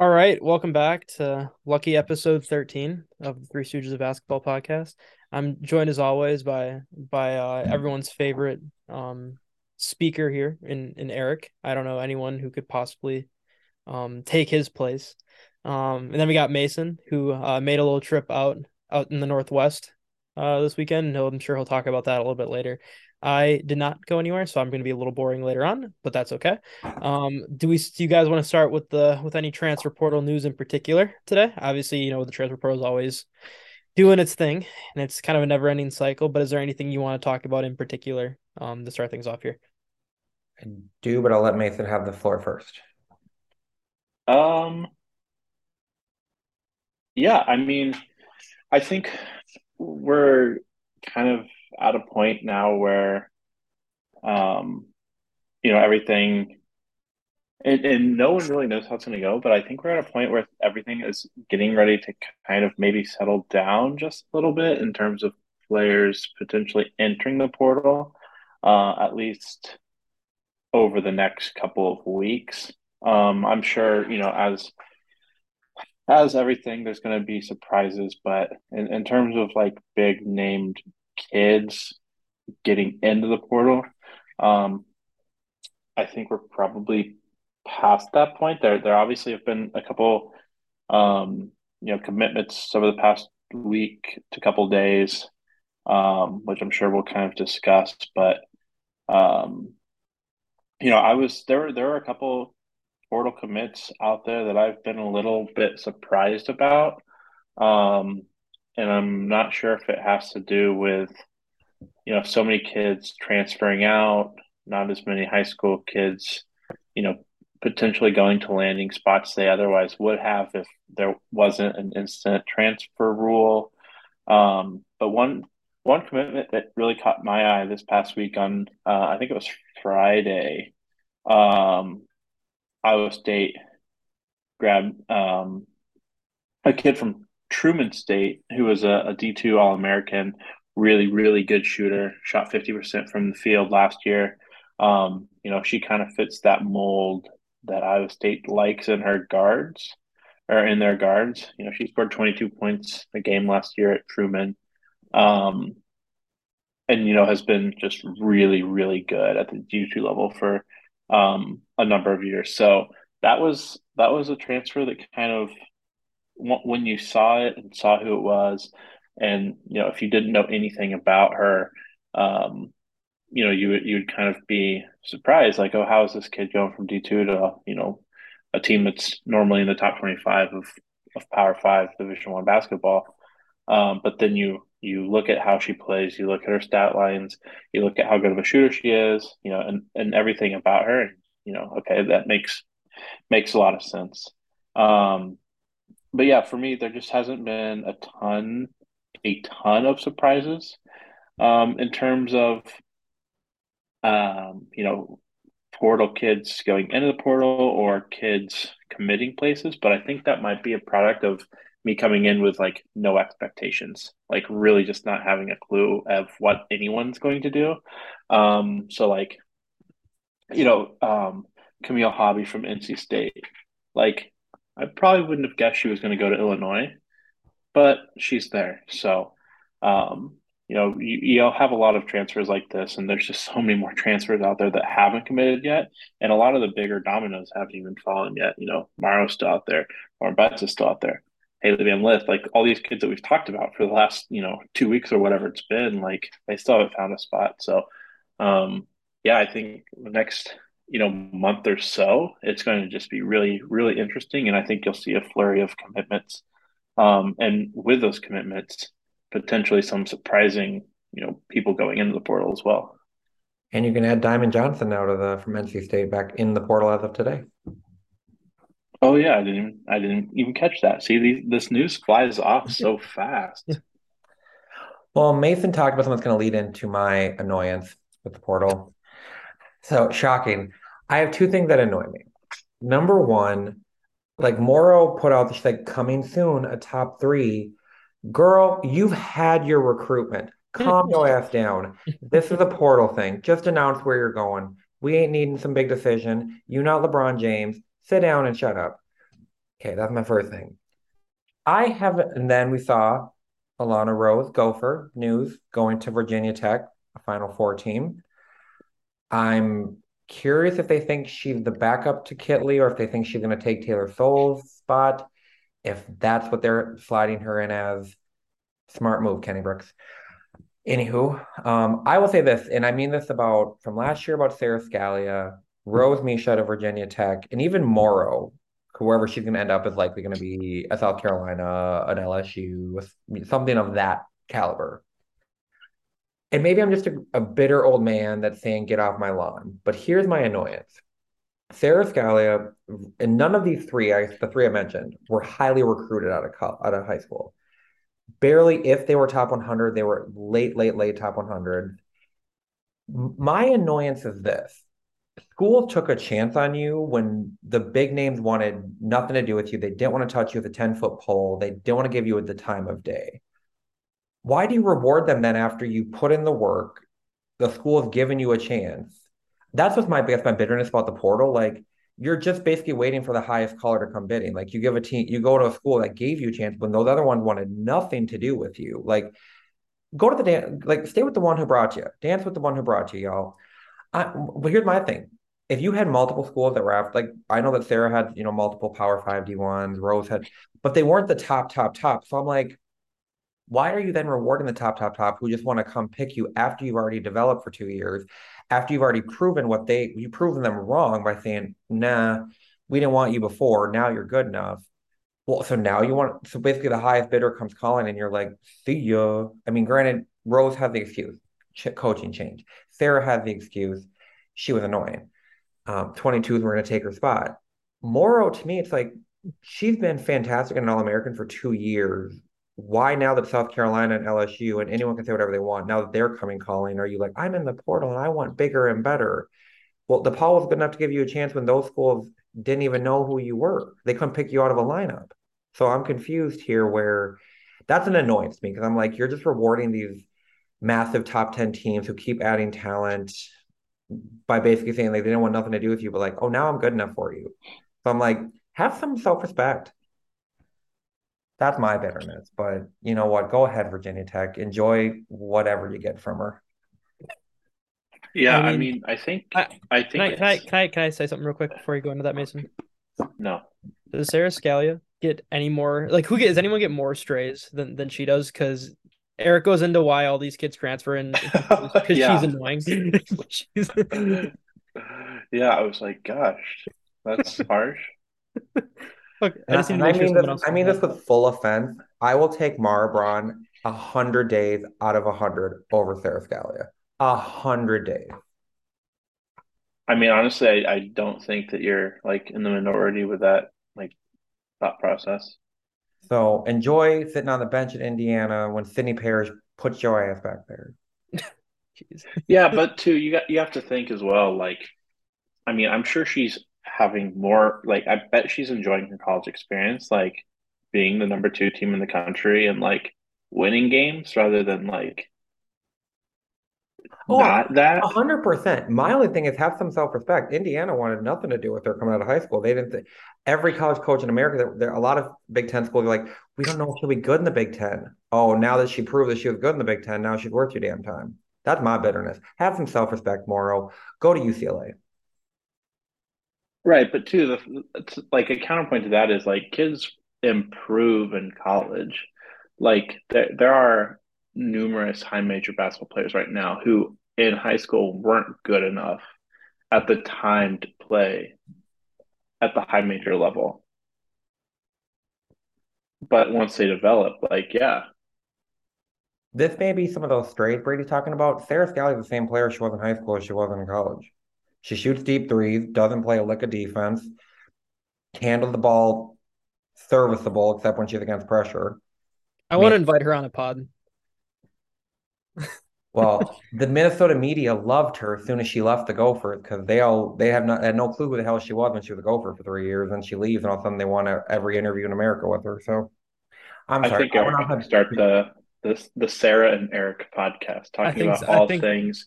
All right, welcome back to lucky episode 13 of the Three Stooges of Basketball podcast. I'm joined as always by by uh, everyone's favorite um, speaker here in in Eric. I don't know anyone who could possibly um, take his place. Um, and then we got Mason who uh, made a little trip out out in the Northwest uh, this weekend. He'll, I'm sure he'll talk about that a little bit later. I did not go anywhere, so I'm going to be a little boring later on, but that's okay. Um, do we? Do you guys want to start with the with any transfer portal news in particular today? Obviously, you know the transfer portal is always doing its thing, and it's kind of a never ending cycle. But is there anything you want to talk about in particular um, to start things off here? I do, but I'll let Mason have the floor first. Um. Yeah, I mean, I think we're kind of at a point now where, um, you know, everything, and, and no one really knows how it's going to go. But I think we're at a point where everything is getting ready to kind of maybe settle down just a little bit in terms of players potentially entering the portal, uh, at least over the next couple of weeks. Um, I'm sure, you know, as as everything, there's going to be surprises, but in, in terms of like big named kids getting into the portal. Um, I think we're probably past that point. There, there obviously have been a couple, um, you know, commitments over the past week to couple days, um, which I'm sure we'll kind of discuss. But, um, you know, I was there. There are a couple portal commits out there that I've been a little bit surprised about. Um, and I'm not sure if it has to do with you know so many kids transferring out, not as many high school kids, you know, potentially going to landing spots they otherwise would have if there wasn't an instant transfer rule. Um, but one one commitment that really caught my eye this past week on uh, I think it was Friday, um, Iowa State grabbed um, a kid from Truman State, who was a a D2 All American, really, really good shooter, shot 50% from the field last year. Um, you know, she kind of fits that mold that Iowa State likes in her guards or in their guards. You know, she scored 22 points a game last year at Truman. Um, and, you know, has been just really, really good at the D2 level for um, a number of years. So that was that was a transfer that kind of when you saw it and saw who it was, and you know if you didn't know anything about her, um, you know you you would kind of be surprised, like, oh, how is this kid going from D two to you know a team that's normally in the top twenty five of of Power Five Division One basketball. Um, but then you you look at how she plays, you look at her stat lines, you look at how good of a shooter she is, you know, and and everything about her, and you know, okay, that makes makes a lot of sense. Um, but yeah, for me, there just hasn't been a ton, a ton of surprises um, in terms of, um, you know, portal kids going into the portal or kids committing places. But I think that might be a product of me coming in with like no expectations, like really just not having a clue of what anyone's going to do. Um, so like, you know, um, Camille Hobby from NC State, like I probably wouldn't have guessed she was going to go to Illinois, but she's there. So, um, you know, you, you'll have a lot of transfers like this, and there's just so many more transfers out there that haven't committed yet, and a lot of the bigger dominoes haven't even fallen yet. You know, Morrow's still out there, or Betts is still out there. Hailey Van Lith, like all these kids that we've talked about for the last, you know, two weeks or whatever it's been, like they still haven't found a spot. So, um, yeah, I think the next you know month or so it's going to just be really really interesting and i think you'll see a flurry of commitments um, and with those commitments potentially some surprising you know people going into the portal as well. And you can add diamond johnson now to the from nc state back in the portal as of today. Oh yeah i didn't i didn't even catch that. See these, this news flies off so fast. Well mason talked about something that's going to lead into my annoyance with the portal. So shocking. I have two things that annoy me. Number one, like Morrow put out this like coming soon, a top three. Girl, you've had your recruitment. Calm your ass down. This is a portal thing. Just announce where you're going. We ain't needing some big decision. You not LeBron James. Sit down and shut up. Okay, that's my first thing. I haven't, and then we saw Alana Rose, Gopher, news going to Virginia Tech, a Final Four team. I'm curious if they think she's the backup to Kitley or if they think she's going to take Taylor Soule's spot. If that's what they're sliding her in as, smart move, Kenny Brooks. Anywho, um, I will say this, and I mean this about from last year about Sara Scalia, Rose Micheaux to Virginia Tech, and even Morrow, whoever she's going to end up is likely going to be a South Carolina, an LSU, something of that caliber. And maybe I'm just a, a bitter old man that's saying, get off my lawn. But here's my annoyance. Sara Scalia, and none of these three, I, the three I mentioned, were highly recruited out of out of high school. Barely, if they were top 100, they were late, late, late top 100. My annoyance is this: school took a chance on you when the big names wanted nothing to do with you. They didn't want to touch you with a 10 foot pole. They didn't want to give you the time of day. Why do you reward them then after you put in the work? The school has given you a chance. That's what's my biggest my bitterness about the portal. Like you're just basically waiting for the highest caller to come bidding. Like you give a team, you go to a school that gave you a chance when those other ones wanted nothing to do with you. Like go to the dance, like stay with the one who brought you, dance with the one who brought you, y'all. I, but here's my thing: if you had multiple schools that were after, like I know that Sara had, you know, multiple Power Five D ones, Rose had, but they weren't the top, top, top. So I'm like, why are you then rewarding the top, top, top who just want to come pick you after you've already developed for two years, after you've already proven what they you've proven them wrong by saying, nah, we didn't want you before. Now you're good enough. Well, so now you want so basically the highest bidder comes calling and you're like, see ya. I mean, granted, Rose had the excuse, coaching change. Sara had the excuse, she was annoying um, 22s were going to take her spot. Morrow, to me, it's like she's been fantastic and an All American for two years. Why now that South Carolina and LSU and anyone can say whatever they want, now that they're coming calling, are you like, I'm in the portal and I want bigger and better? Well, DePaul was good enough to give you a chance when those schools didn't even know who you were. They couldn't pick you out of a lineup. So I'm confused here where that's an annoyance to me because I'm like, you're just rewarding these massive top 10 teams who keep adding talent by basically saying like they didn't want nothing to do with you, but like, oh, now I'm good enough for you. So I'm like, have some self respect. That's my bitterness. But you know what? Go ahead, Virginia Tech. Enjoy whatever you get from her. Yeah, I mean, I, mean, I think I, I think can I, can I, can I can I say something real quick before you go into that, Mason? No. Does Sara Scalia get any more like who gets does anyone get more strays than than she does? Because Eric goes into why all these kids transfer and because yeah. she's annoying. she's... yeah, I was like, gosh, that's harsh. Okay, I, just I mean this, I mean this with full offense. I will take Mara Braun a hundred days out of a hundred over Sara Scalia. A hundred days. I mean, honestly, I, I don't think that you're like in the minority with that like thought process. So enjoy sitting on the bench in Indiana when Sydney Parrish puts your ass back there. yeah, but too, you got you have to think as well. Like, I mean, I'm sure she's having more. Like, I bet she's enjoying her college experience, like being the number two team in the country and like winning games rather than like Oh, not that hundred percent. My only thing is have some self respect. Indiana wanted nothing to do with her coming out of high school. They didn't. Th- every college coach in America, there, there a lot of Big Ten schools are like, we don't know if she'll be good in the Big Ten. Oh, now that she proved that she was good in the Big Ten, now she's worth your damn time. That's my bitterness. Have some self respect, Morrow. Go to UCLA. Right, but too, the like a counterpoint to that is like kids improve in college. Like there, there are numerous high major basketball players right now who in high school weren't good enough at the time to play at the high major level. But once they develop, like, yeah. This may be some of those strays Brady's talking about. Sarah Scalia is the same player she was in high school as she was in college. She shoots deep threes, doesn't play a lick of defense, handles the ball serviceable, except when she's against pressure. I, I mean, want to invite her on a pod. Well, the Minnesota media loved her as soon as she left the Gophers because they all they have not had no clue who the hell she was when she was a Gopher for three years, and she leaves, and all of a sudden they want every interview in America with her. So, I'm I sorry. think I want to start the the the Sara and Eric podcast talking about so. all think... things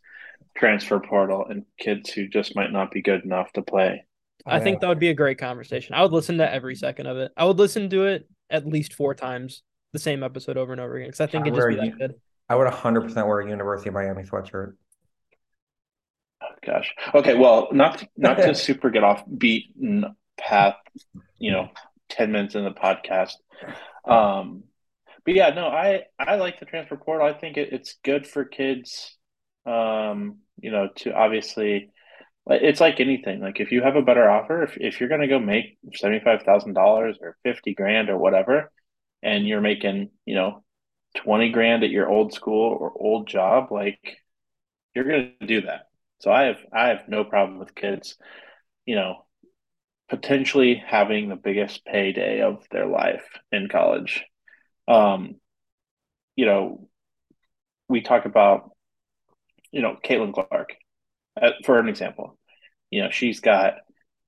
transfer portal and kids who just might not be good enough to play. I think that would be a great conversation. I would listen to every second of it. I would listen to it at least four times, the same episode over and over again, because I think it'd just be that good. I would 100% wear a University of Miami sweatshirt. Gosh. Okay. Well, not not to super get off beaten path, you know, ten minutes in the podcast. Um, but yeah, no, I I like the transfer portal. I think it, it's good for kids. Um, you know, to obviously, it's like anything. Like if you have a better offer, if if you're gonna go make seventy five thousand dollars or fifty grand or whatever, and you're making you know twenty grand at your old school or old job, like you're gonna do that. So I have I have no problem with kids, you know, potentially having the biggest payday of their life in college. Um, you know, we talk about, you know, Caitlin Clark, uh, for an example. You know, she's got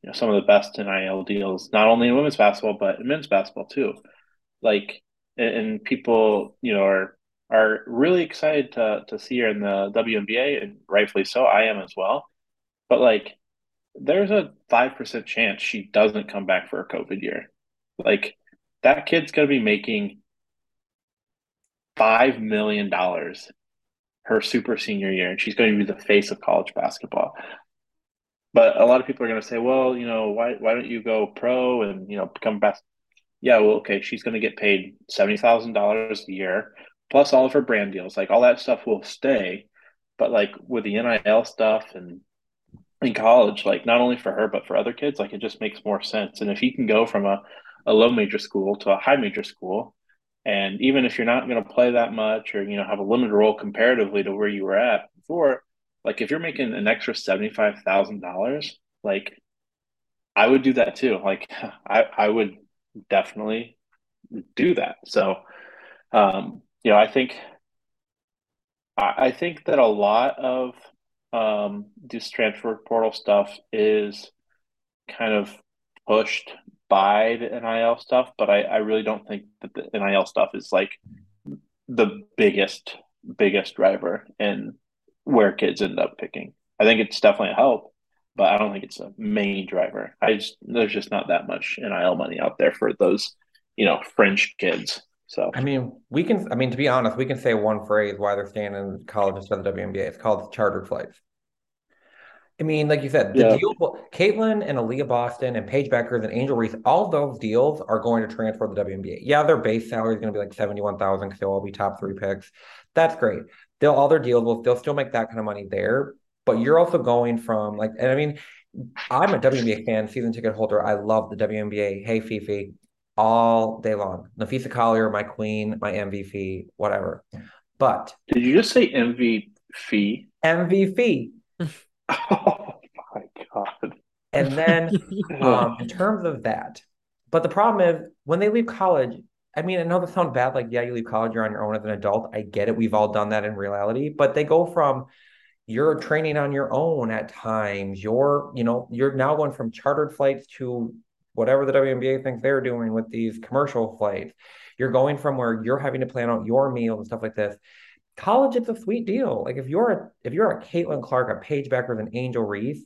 you know some of the best NIL deals, not only in women's basketball but in men's basketball too. Like, and people, you know, are are really excited to to see her in the WNBA, and rightfully so. I am as well. But like, there's a five percent chance she doesn't come back for a COVID year. Like, that kid's gonna be making five million dollars her super senior year, and she's going to be the face of college basketball. But a lot of people are going to say, well, you know, why why don't you go pro and you know become best? Yeah, well, okay, she's going to get paid seventy thousand dollars a year plus all of her brand deals, like all that stuff will stay. But like with the NIL stuff and in college, like not only for her but for other kids, like it just makes more sense. And if you can go from a, a low major school to a high major school, and even if you're not going to play that much or you know have a limited role comparatively to where you were at before, like if you're making an extra seventy five thousand dollars, like I would do that too. Like I I would definitely do that. So um, you know, I think I, I think that a lot of um, this transfer portal stuff is kind of pushed the NIL stuff, but I, I really don't think that the NIL stuff is like the biggest biggest driver in where kids end up picking. I think it's definitely a help, but I don't think it's a main driver. I just there's just not that much NIL money out there for those, you know, French kids. So I mean, we can. I mean, to be honest, we can say one phrase why they're staying in college instead of the WNBA. It's called chartered flights. I mean, like you said, the Yeah. deal. Caitlin and Aaliyah Boston and Paige Bueckers and Angel Reese, all those deals are going to transfer to the WNBA. Yeah, their base salary is going to be like seventy-one thousand because they'll all be top three picks. That's great. They'll all their deals will they'll still make that kind of money there. But you're also going from like, and I mean, I'm a WNBA fan, season ticket holder. I love the WNBA. Hey, Fifi, all day long. Napheesa Collier, my queen, my MVP, whatever. But did you just say MVP? MVP. My god. And then um, in terms of that, but the problem is when they leave college, I mean, I know that sounds bad. Like, yeah, you leave college, you're on your own as an adult. I get it. We've all done that in reality, but they go from you're training on your own at times. You're, you know, you're now going from chartered flights to whatever the WNBA thinks they're doing with these commercial flights. You're going from where you're having to plan out your meals and stuff like this. College, it's a sweet deal. Like if you're a if you're a Caitlin Clark, a Paige Bueckers, an Angel Reese,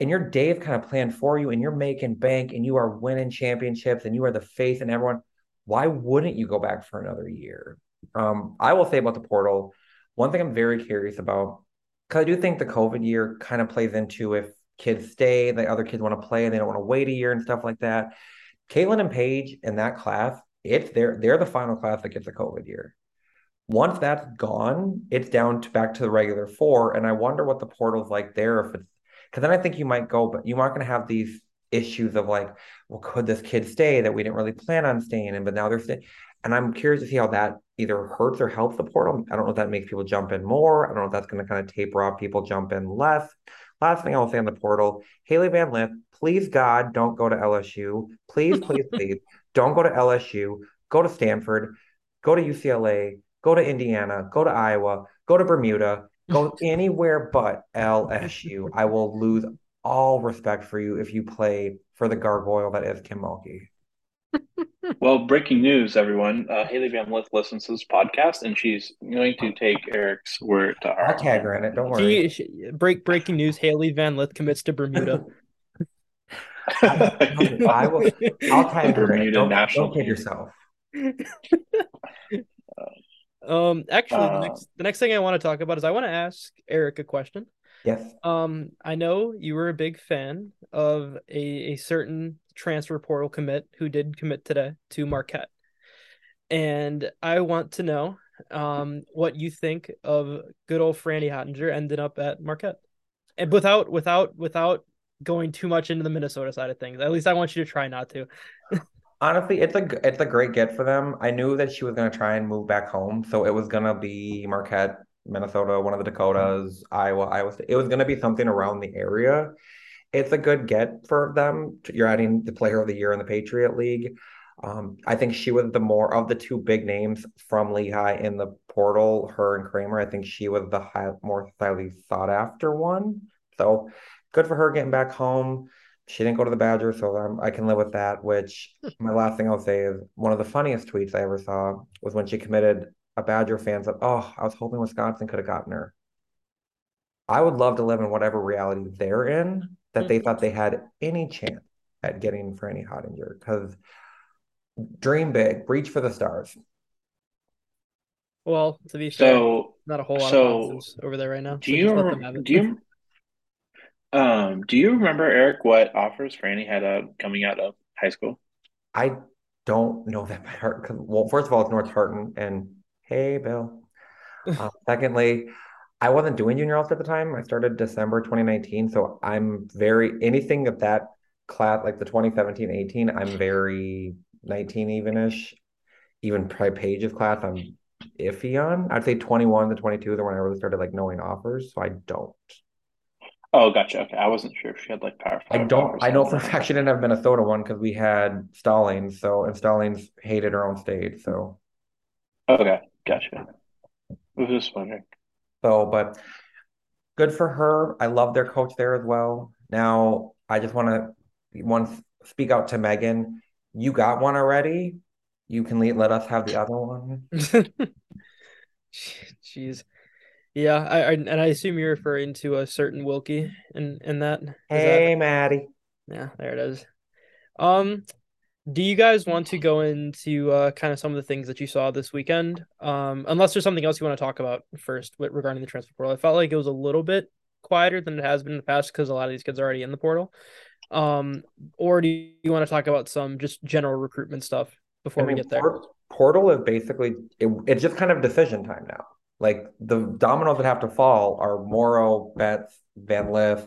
and your day kind of planned for you, and you're making bank, and you are winning championships, and you are the face, and everyone, why wouldn't you go back for another year? Um, I will say about the portal, one thing I'm very curious about, because I do think the COVID year kind of plays into if kids stay, the other kids want to play and they don't want to wait a year and stuff like that. Caitlin and Paige in that class, it's they're they're the final class that gets a COVID year. Once that's gone, it's down to back to the regular four. And I wonder what the portal's like there if it's because then I think you might go, but you aren't going to have these issues of like, well, could this kid stay that we didn't really plan on staying in, but now they're staying. And I'm curious to see how that either hurts or helps the portal. I don't know if that makes people jump in more. I don't know if that's going to kind of taper off people jump in less. Last thing I will say on the portal, Hailey Van Lith, please God, don't go to LSU. Please, please, please, don't go to LSU. Go to Stanford. Go to UCLA. Go to Indiana. Go to Iowa. Go to Bermuda. Go anywhere but LSU. I will lose all respect for you if you play for the gargoyle that is Kim Mulkey. Well, breaking news, everyone. Uh, Hailey Van Lith listens to this podcast, and she's going to take Eric's word to I'll tag her in it. Don't worry. She, she, break breaking news: Hailey Van Lith commits to Bermuda. I, I will. I'll time her. Bermuda Don't, national don't kid yourself. Um, actually, the Uh, next the next thing I want to talk about is I want to ask Eric a question. Yes. Um, I know you were a big fan of a, a certain transfer portal commit who did commit today to Marquette. And I want to know um what you think of good old Frannie Hottinger ending up at Marquette. And without without without going too much into the Minnesota side of things. At least I want you to try not to. Honestly, it's a it's a great get for them. I knew that she was gonna try and move back home, so it was gonna be Marquette, Minnesota, one of the Dakotas, Iowa, Iowa State. It was gonna be something around the area. It's a good get for them. You're adding the Player of the Year in the Patriot League. Um, I think she was the more of the two big names from Lehigh in the portal. Her and Kramer. I think she was the high, more highly sought after one. So good for her getting back home. She didn't go to the Badger, so um, I can live with that. Which my last thing I'll say is one of the funniest tweets I ever saw was when she committed. A Badger fan said, "Oh, I was hoping Wisconsin could have gotten her." I would love to live in whatever reality they're in that they thought they had any chance at getting Frannie Hottinger because dream big, reach for the stars. Well, to be fair, So, not a whole lot so of positives over there right now. do so you just let them have it. do you um do you remember Eric what offers Frannie had uh, coming out of high school? I don't know that by heart. 'cause- Well, first of all, it's North Harton, and hey, Bill. Uh, secondly, I wasn't doing junior offers at the time. I started December 2019, so I'm very anything of that class, like the 2017, 18. I'm very 19 even-ish. Even probably Paige's class, I'm iffy on. I'd say 21 to 22 is when I really started like knowing offers. So I don't. Oh, gotcha. Okay, I wasn't sure if she had like power. I don't. I know or for a fact she didn't have Minnesota one because we had Stollings. So and Stollings hated her own state. So. Okay, gotcha. I was just wondering. So, but good for her. I love their coach there as well. Now, I just want to once speak out to Megan. You got one already. You can le- let us have the other one. Jeez. Yeah, I, I and I assume you're referring to a certain Wilkie in in that. Is that Hey, Maddie. yeah, there it is. Um, do you guys want to go into uh kind of some of the things that you saw this weekend? Um, unless there's something else you want to talk about first with, regarding the transfer portal. I felt like it was a little bit quieter than it has been in the past because a lot of these kids are already in the portal. Um, or do you want to talk about some just general recruitment stuff before I mean, we get there? Portal is basically it, it's just kind of decision time now. Like the dominoes that have to fall are Morrow, Betts, Van Lith.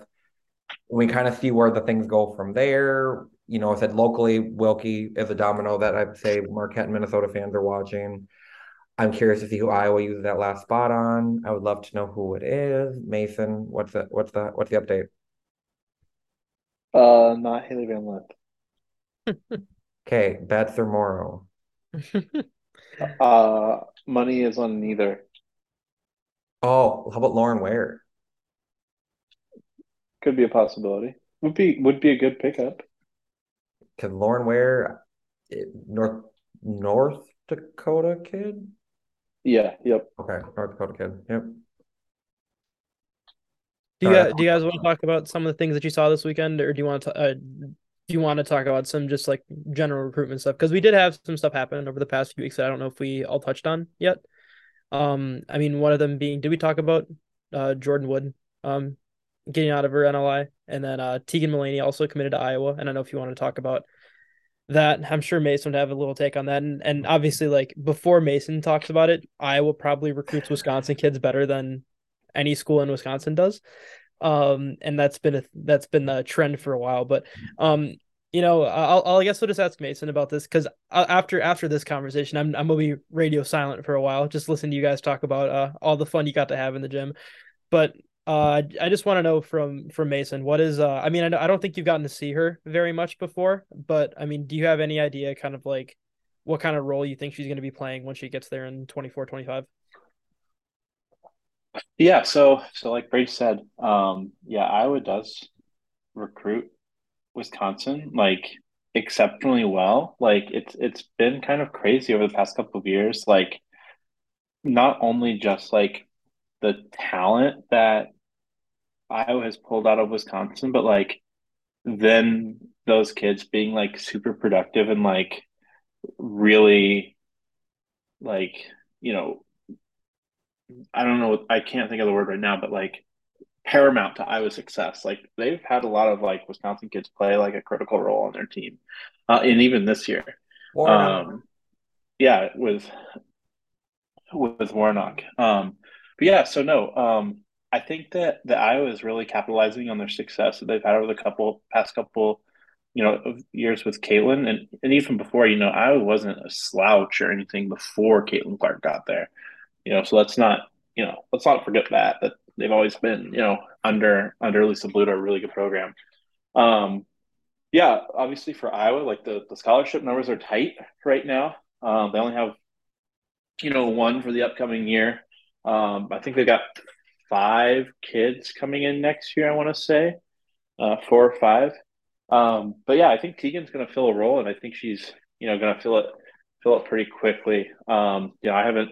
We kind of see where the things go from there. You know, I said locally, Wilkie is a domino that I'd say Marquette and Minnesota fans are watching. I'm curious to see who Iowa uses that last spot on. I would love to know who it is. Mason, what's the what's the what's the update? Uh, not Hailey Van Lith. Okay, Betts or Morrow. Uh, money is on neither. Oh, how about Lauren Ware? Could be a possibility. Would be would be a good pickup. Because Lauren Ware, eh, North North Dakota kid. Yeah. Yep. Okay, North Dakota kid. Yep. Do you Uh, guys, do you guys want to talk about some of the things that you saw this weekend, or do you want to uh, do you want to talk about some just like general recruitment stuff? Because we did have some stuff happen over the past few weeks that I don't know if we all touched on yet. Um, I mean, one of them being, did we talk about uh Jordan Wood um getting out of her NLI, and then uh Teagan Mallegni also committed to Iowa, and I don't know if you want to talk about that. I'm sure Mason would have a little take on that, and and obviously like before Mason talks about it, Iowa probably recruits Wisconsin kids better than any school in Wisconsin does. Um and that's been a that's been the trend for a while. But um you know i'll, I'll i guess we'll just ask mason about this because after after this conversation i'm, I'm gonna be radio silent for a while just listen to you guys talk about uh all the fun you got to have in the gym. But uh i just want to know from from mason what is uh i mean I, I don't think you've gotten to see her very much before but i mean do you have any idea kind of like what kind of role you think she's to be playing when she gets there in 24 25 Yeah, so so like Brady said, um, yeah, Iowa does recruit Wisconsin like exceptionally well. Like it's it's been kind of crazy over the past couple of years. Like not only just like the talent that Iowa has pulled out of Wisconsin, but like then those kids being like super productive and like really like you know I don't know I can't think of the word right now but like paramount to Iowa's success. Like they've had a lot of like Wisconsin kids play like a critical role on their team, uh, and even this year, um, yeah, with with Warnock. Um, but yeah, so no, um, I think that the Iowa is really capitalizing on their success that they've had over the couple past couple, you know, of years with Caitlin, and and even before, you know, Iowa wasn't a slouch or anything before Caitlin Clark got there, you know. So let's not, you know, let's not forget that that they've always been, you know, under under Lisa Bluder, a really good program. Um, yeah, obviously for Iowa, like the the scholarship numbers are tight right now. Um, they only have, you know, one for the upcoming year. Um, I think they've got five kids coming in next year. I want to say, uh, four or five. Um, but yeah, I think Teagan's going to fill a role, and I think she's, you know, going to fill it fill it pretty quickly. Um, you know, I haven't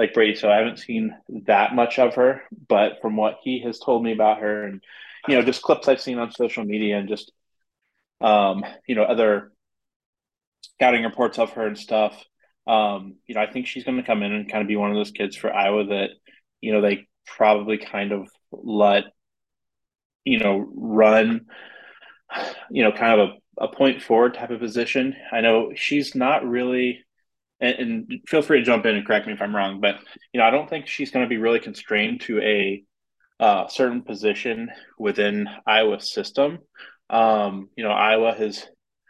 like Brady, so I haven't seen that much of her, but from what he has told me about her and you know, just clips I've seen on social media and just um, you know, other scouting reports of her and stuff. Um, you know, I think she's gonna come in and kind of be one of those kids for Iowa that, you know, they probably kind of let, you know, run, you know, kind of a, a point forward type of position. I know she's not really and, and, feel free to jump in and correct me if I'm wrong, but you know, I don't think she's going to be really constrained to a uh, certain position within Iowa's system. Um, you know, Iowa has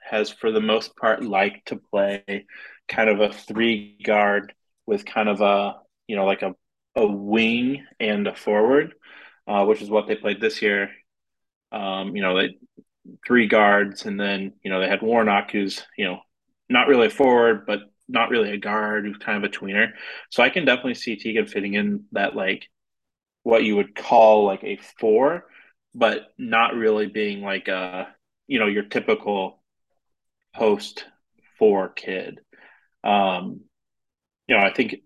has for the most part liked to play kind of a three guard with kind of a you know like a a wing and a forward, uh, which is what they played this year. Um, you know, they three guards, and then you know they had Warnock, who's you know not really a forward, but not really a guard, who's kind of a tweener. So I can definitely see Teagan fitting in that like what you would call like a four, but not really being like a you know your typical post four kid. Um, you know, I think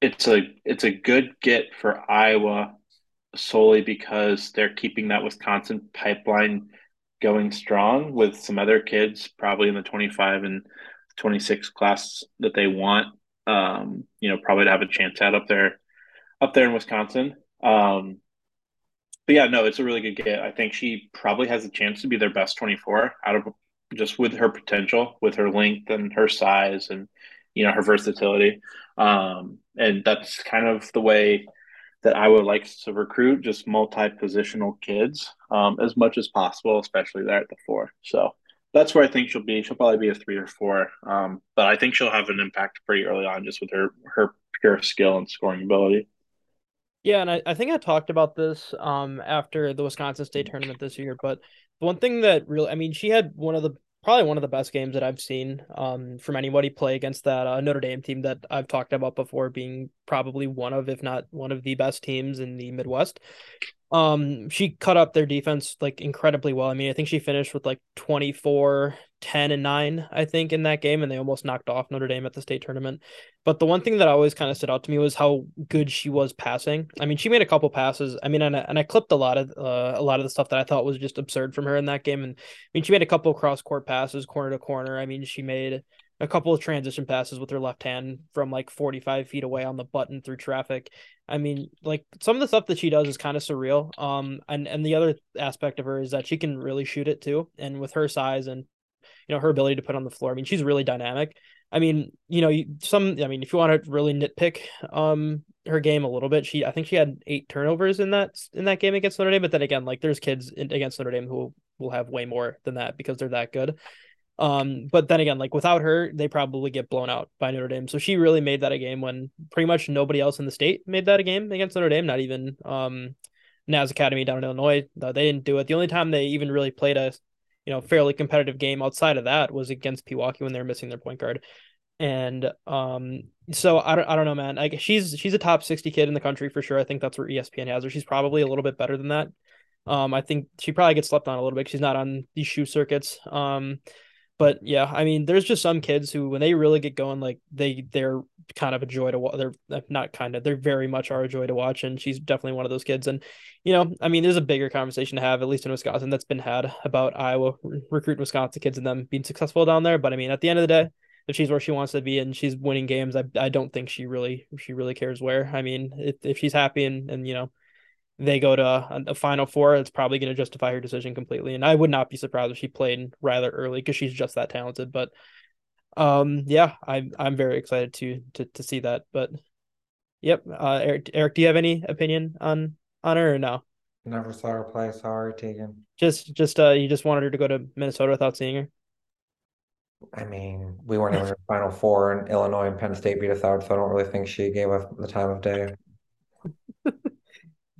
it's a it's a good get for Iowa solely because they're keeping that Wisconsin pipeline going strong with some other kids probably in the 25 and 26 class that they want, um, you know, probably to have a chance at up there, up there in Wisconsin. Um, but yeah, no, it's a really good get. I think she probably has a chance to be their best 24 out of just with her potential, with her length and her size and, you know, her versatility. Um, and that's kind of the way that I would like to recruit just multi positional kids um, as much as possible, especially there at the four. So, that's where I think she'll be. She'll probably be a three or four, um, but I think she'll have an impact pretty early on just with her her pure skill and scoring ability. Yeah, and I, I think I talked about this um after the Wisconsin State tournament this year, but one thing that really, I mean, she had one of the probably one of the best games that I've seen um from anybody play against that uh, Notre Dame team that I've talked about before being probably one of if not one of the best teams in the Midwest. Um, she cut up their defense like incredibly well. I mean, I think she finished with like 24, 10, and 9, I think, in that game, and they almost knocked off Notre Dame at the state tournament. But the one thing that always kind of stood out to me was how good she was passing. I mean, she made a couple passes. I mean, and I, and I clipped a lot of uh, a lot of the stuff that I thought was just absurd from her in that game. And I mean, she made a couple cross court passes, corner to corner. I mean, she made a couple of transition passes with her left hand from like 45 feet away on the button through traffic. I mean, like some of the stuff that she does is kind of surreal. Um, and and the other aspect of her is that she can really shoot it too. And with her size and you know her ability to put on the floor, I mean, she's really dynamic. I mean, you know, some. I mean, if you want to really nitpick, um, her game a little bit, she I think she had eight turnovers in that in that game against Notre Dame. But then again, like there's kids in, against Notre Dame who will have way more than that because they're that good. Um, but then again, like without her, they probably get blown out by Notre Dame. So she really made that a game when pretty much nobody else in the state made that a game against Notre Dame. Not even um, Naz Academy down in Illinois. they didn't do it. The only time they even really played a you know fairly competitive game outside of that was against Pewaukee when they were missing their point guard. And um, so I don't I don't know, man. Like she's she's a top sixty kid in the country for sure. I think that's where ESPN has her. She's probably a little bit better than that. Um, I think she probably gets slept on a little bit. She's not on these shoe circuits. Um, but yeah, I mean, there's just some kids who, when they really get going, like they they're kind of a joy to watch. They're uh, not kind of, they're very much are a joy to watch, and she's definitely one of those kids. And you know, I mean, there's a bigger conversation to have, at least in Wisconsin, that's been had about Iowa recruiting Wisconsin kids and them being successful down there. But I mean, at the end of the day, if she's where she wants to be and she's winning games, I I don't think she really she really cares where. I mean, if if she's happy and and you know they go to a, a final four, it's probably going to justify her decision completely. And I would not be surprised if she played rather early because she's just that talented. But um, yeah, I'm I'm very excited to to to see that. But yep, uh, Eric, Eric, do you have any opinion on on her or no? Never saw her play. Sorry, Teagan. Just just uh, you just wanted her to go to Minnesota without seeing her. I mean, we weren't even in the final four, and Illinois and Penn State beat us out, so I don't really think she gave us the time of day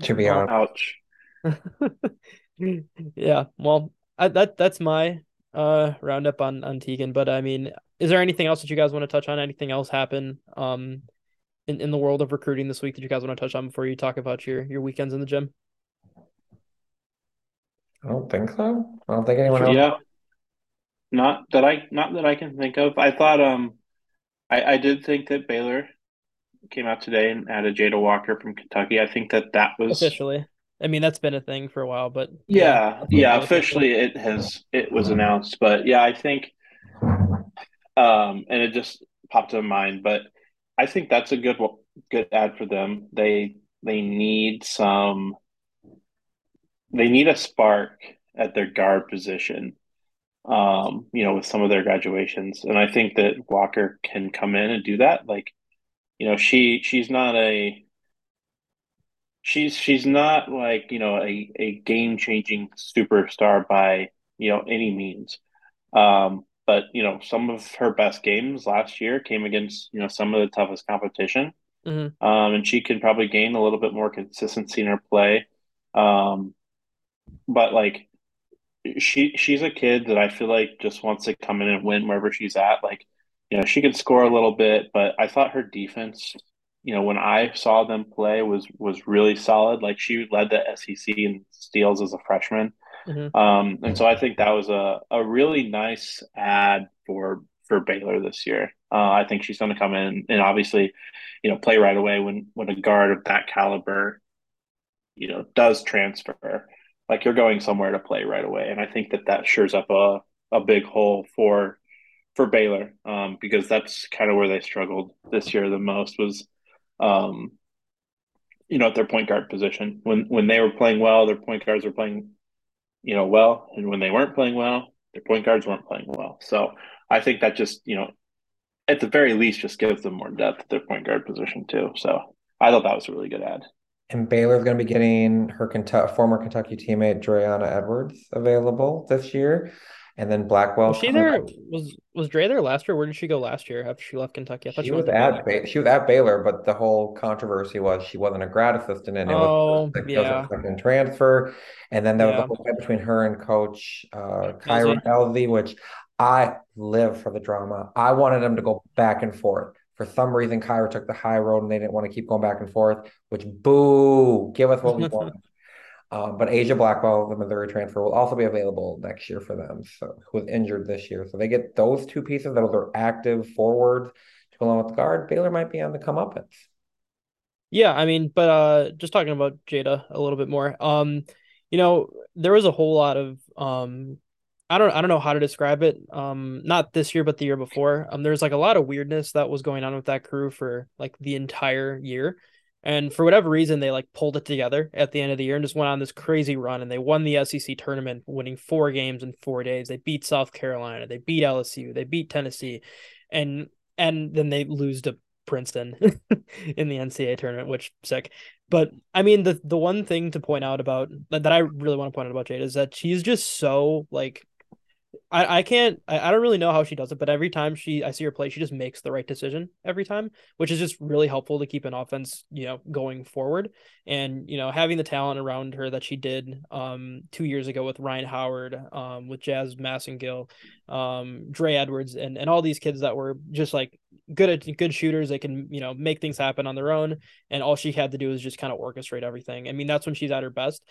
to be honest. Ouch. yeah, well, I, that that's my uh roundup on on Teagan. But I mean, is there anything else that you guys want to touch on? Anything else happen um in, in the world of recruiting this week that you guys want to touch on before you talk about your your weekends in the gym? I don't think so. I don't think anyone else. Yeah. Not that I not that I can think of. I thought um I, I did think that Baylor came out today and added Jada Walker from Kentucky. I think that that was officially. I mean, that's been a thing for a while, but yeah, yeah, yeah officially it has it was announced, but yeah, I think, um, and it just popped to my mind, but I think that's a good good add for them. They they need some, they need a spark at their guard position. Um, you know, with some of their graduations, and I think that Walker can come in and do that. Like, you know, she she's not a she's she's not like you know a, a game changing superstar by you know any means. Um, but you know some of her best games last year came against you know some of the toughest competition. Mm-hmm. um, and she can probably gain a little bit more consistency in her play. Um, but like she she's a kid that I feel like just wants to come in and win wherever she's at. Like you know she can score a little bit but I thought her defense you know, when I saw them play was was really solid. Like she led the SEC in steals as a freshman. Mm-hmm. Um, and so I think that was a, a really nice add for for Baylor this year. Uh, I think she's going to come in and obviously, you know, play right away when when a guard of that caliber, you know, does transfer. Like you're going somewhere to play right away, and I think that that shores up a a big hole for for Baylor um, because that's kind of where they struggled this year the most was um, you know, at their point guard position. When when they were playing well, their point guards were playing, you know, well, and when they weren't playing well, their point guards weren't playing well. So I think that just you know, at the very least, just gives them more depth at their point guard position too. So I thought that was a really good add. And Baylor's going to be getting her Kentucky, former Kentucky teammate Dre'Una Edwards available this year. And then Blackwell. Was she there? Was was Dre there last year? Where did she go last year after she left Kentucky? I thought she, she was at ba- she was at Baylor, but the whole controversy was she wasn't a grad assistant, and it oh, was, like, yeah. a second transfer. And then there yeah. was a whole fight between her and Coach uh, Kyra Elzy, which I live for the drama. I wanted them to go back and forth. For some reason, Kyra took the high road, and they didn't want to keep going back and forth. Which boo, give us what we want. Um, but Aijha Blackwell, the Missouri transfer, will also be available next year for them. So who was injured this year. So they get those two pieces. Those are active forwards to go along with the guard. Baylor might be on the comeuppance. Yeah, I mean, but uh just talking about Jada a little bit more. Um, you know, there was a whole lot of um I don't I don't know how to describe it. Um, not this year, but the year before. Um, there's like a lot of weirdness that was going on with that crew for like the entire year. And for whatever reason, they like pulled it together at the end of the year and just went on this crazy run. And they won the SEC tournament, winning four games in four days. They beat South Carolina, they beat LSU, they beat Tennessee, and and then they lose to Princeton in the NCAA tournament, which sick. But I mean, the the one thing to point out about that I really want to point out about Jade is that she's just so like I, I can't I, I don't really know how she does it, but every time she I see her play, she just makes the right decision every time, which is just really helpful to keep an offense, you know, going forward. And, you know, having the talent around her that she did um two years ago with Rhyne Howard, um, with Jazz Massengill, um, Dre Edwards, and and all these kids that were just like good at good shooters, they can, you know, make things happen on their own. And all she had to do is just kind of orchestrate everything. I mean, that's when she's at her best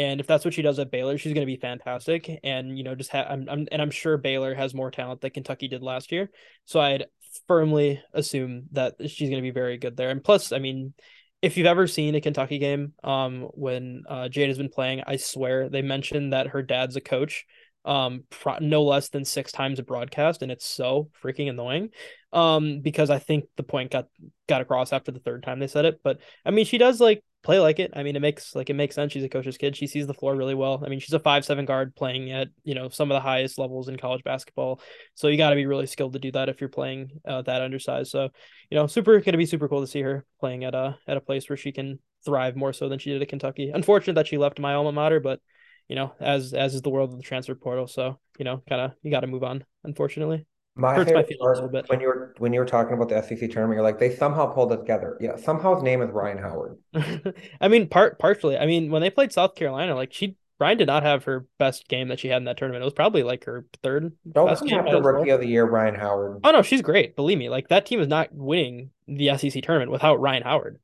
And if that's what she does at Baylor, she's going to be fantastic. And you know, just have I'm, I'm and I'm sure Baylor has more talent than Kentucky did last year. So I'd firmly assume that she's going to be very good there. And plus, I mean, if you've ever seen a Kentucky game, um, when uh, Jade has been playing, I swear they mentioned that her dad's a coach, um, pro- no less than six times a broadcast, and it's so freaking annoying. Um, because I think the point got got across after the third time they said it. But I mean, she does like play like it. I mean, it makes like it makes sense. She's a coach's kid. She sees the floor really well. I mean, she's a five seven guard playing at you know some of the highest levels in college basketball. So you got to be really skilled to do that if you're playing uh, that undersized. So you know, super going to be super cool to see her playing at a at a place where she can thrive more so than she did at Kentucky. Unfortunate that she left my alma mater, but you know, as as is the world of the transfer portal. So you know, kind of you got to move on. Unfortunately. My Hurts favorite my part bit. when you were when you were talking about the SEC tournament, you're like they somehow pulled it together. Yeah, somehow his name is Rhyne Howard. I mean, part partially. I mean, when they played South Carolina, like she Rhyne did not have her best game that she had in that tournament. It was probably like her third. Don't best game the rookie well. of the year, Rhyne Howard. Oh no, she's great. Believe me, like that team is not winning the SEC tournament without Rhyne Howard.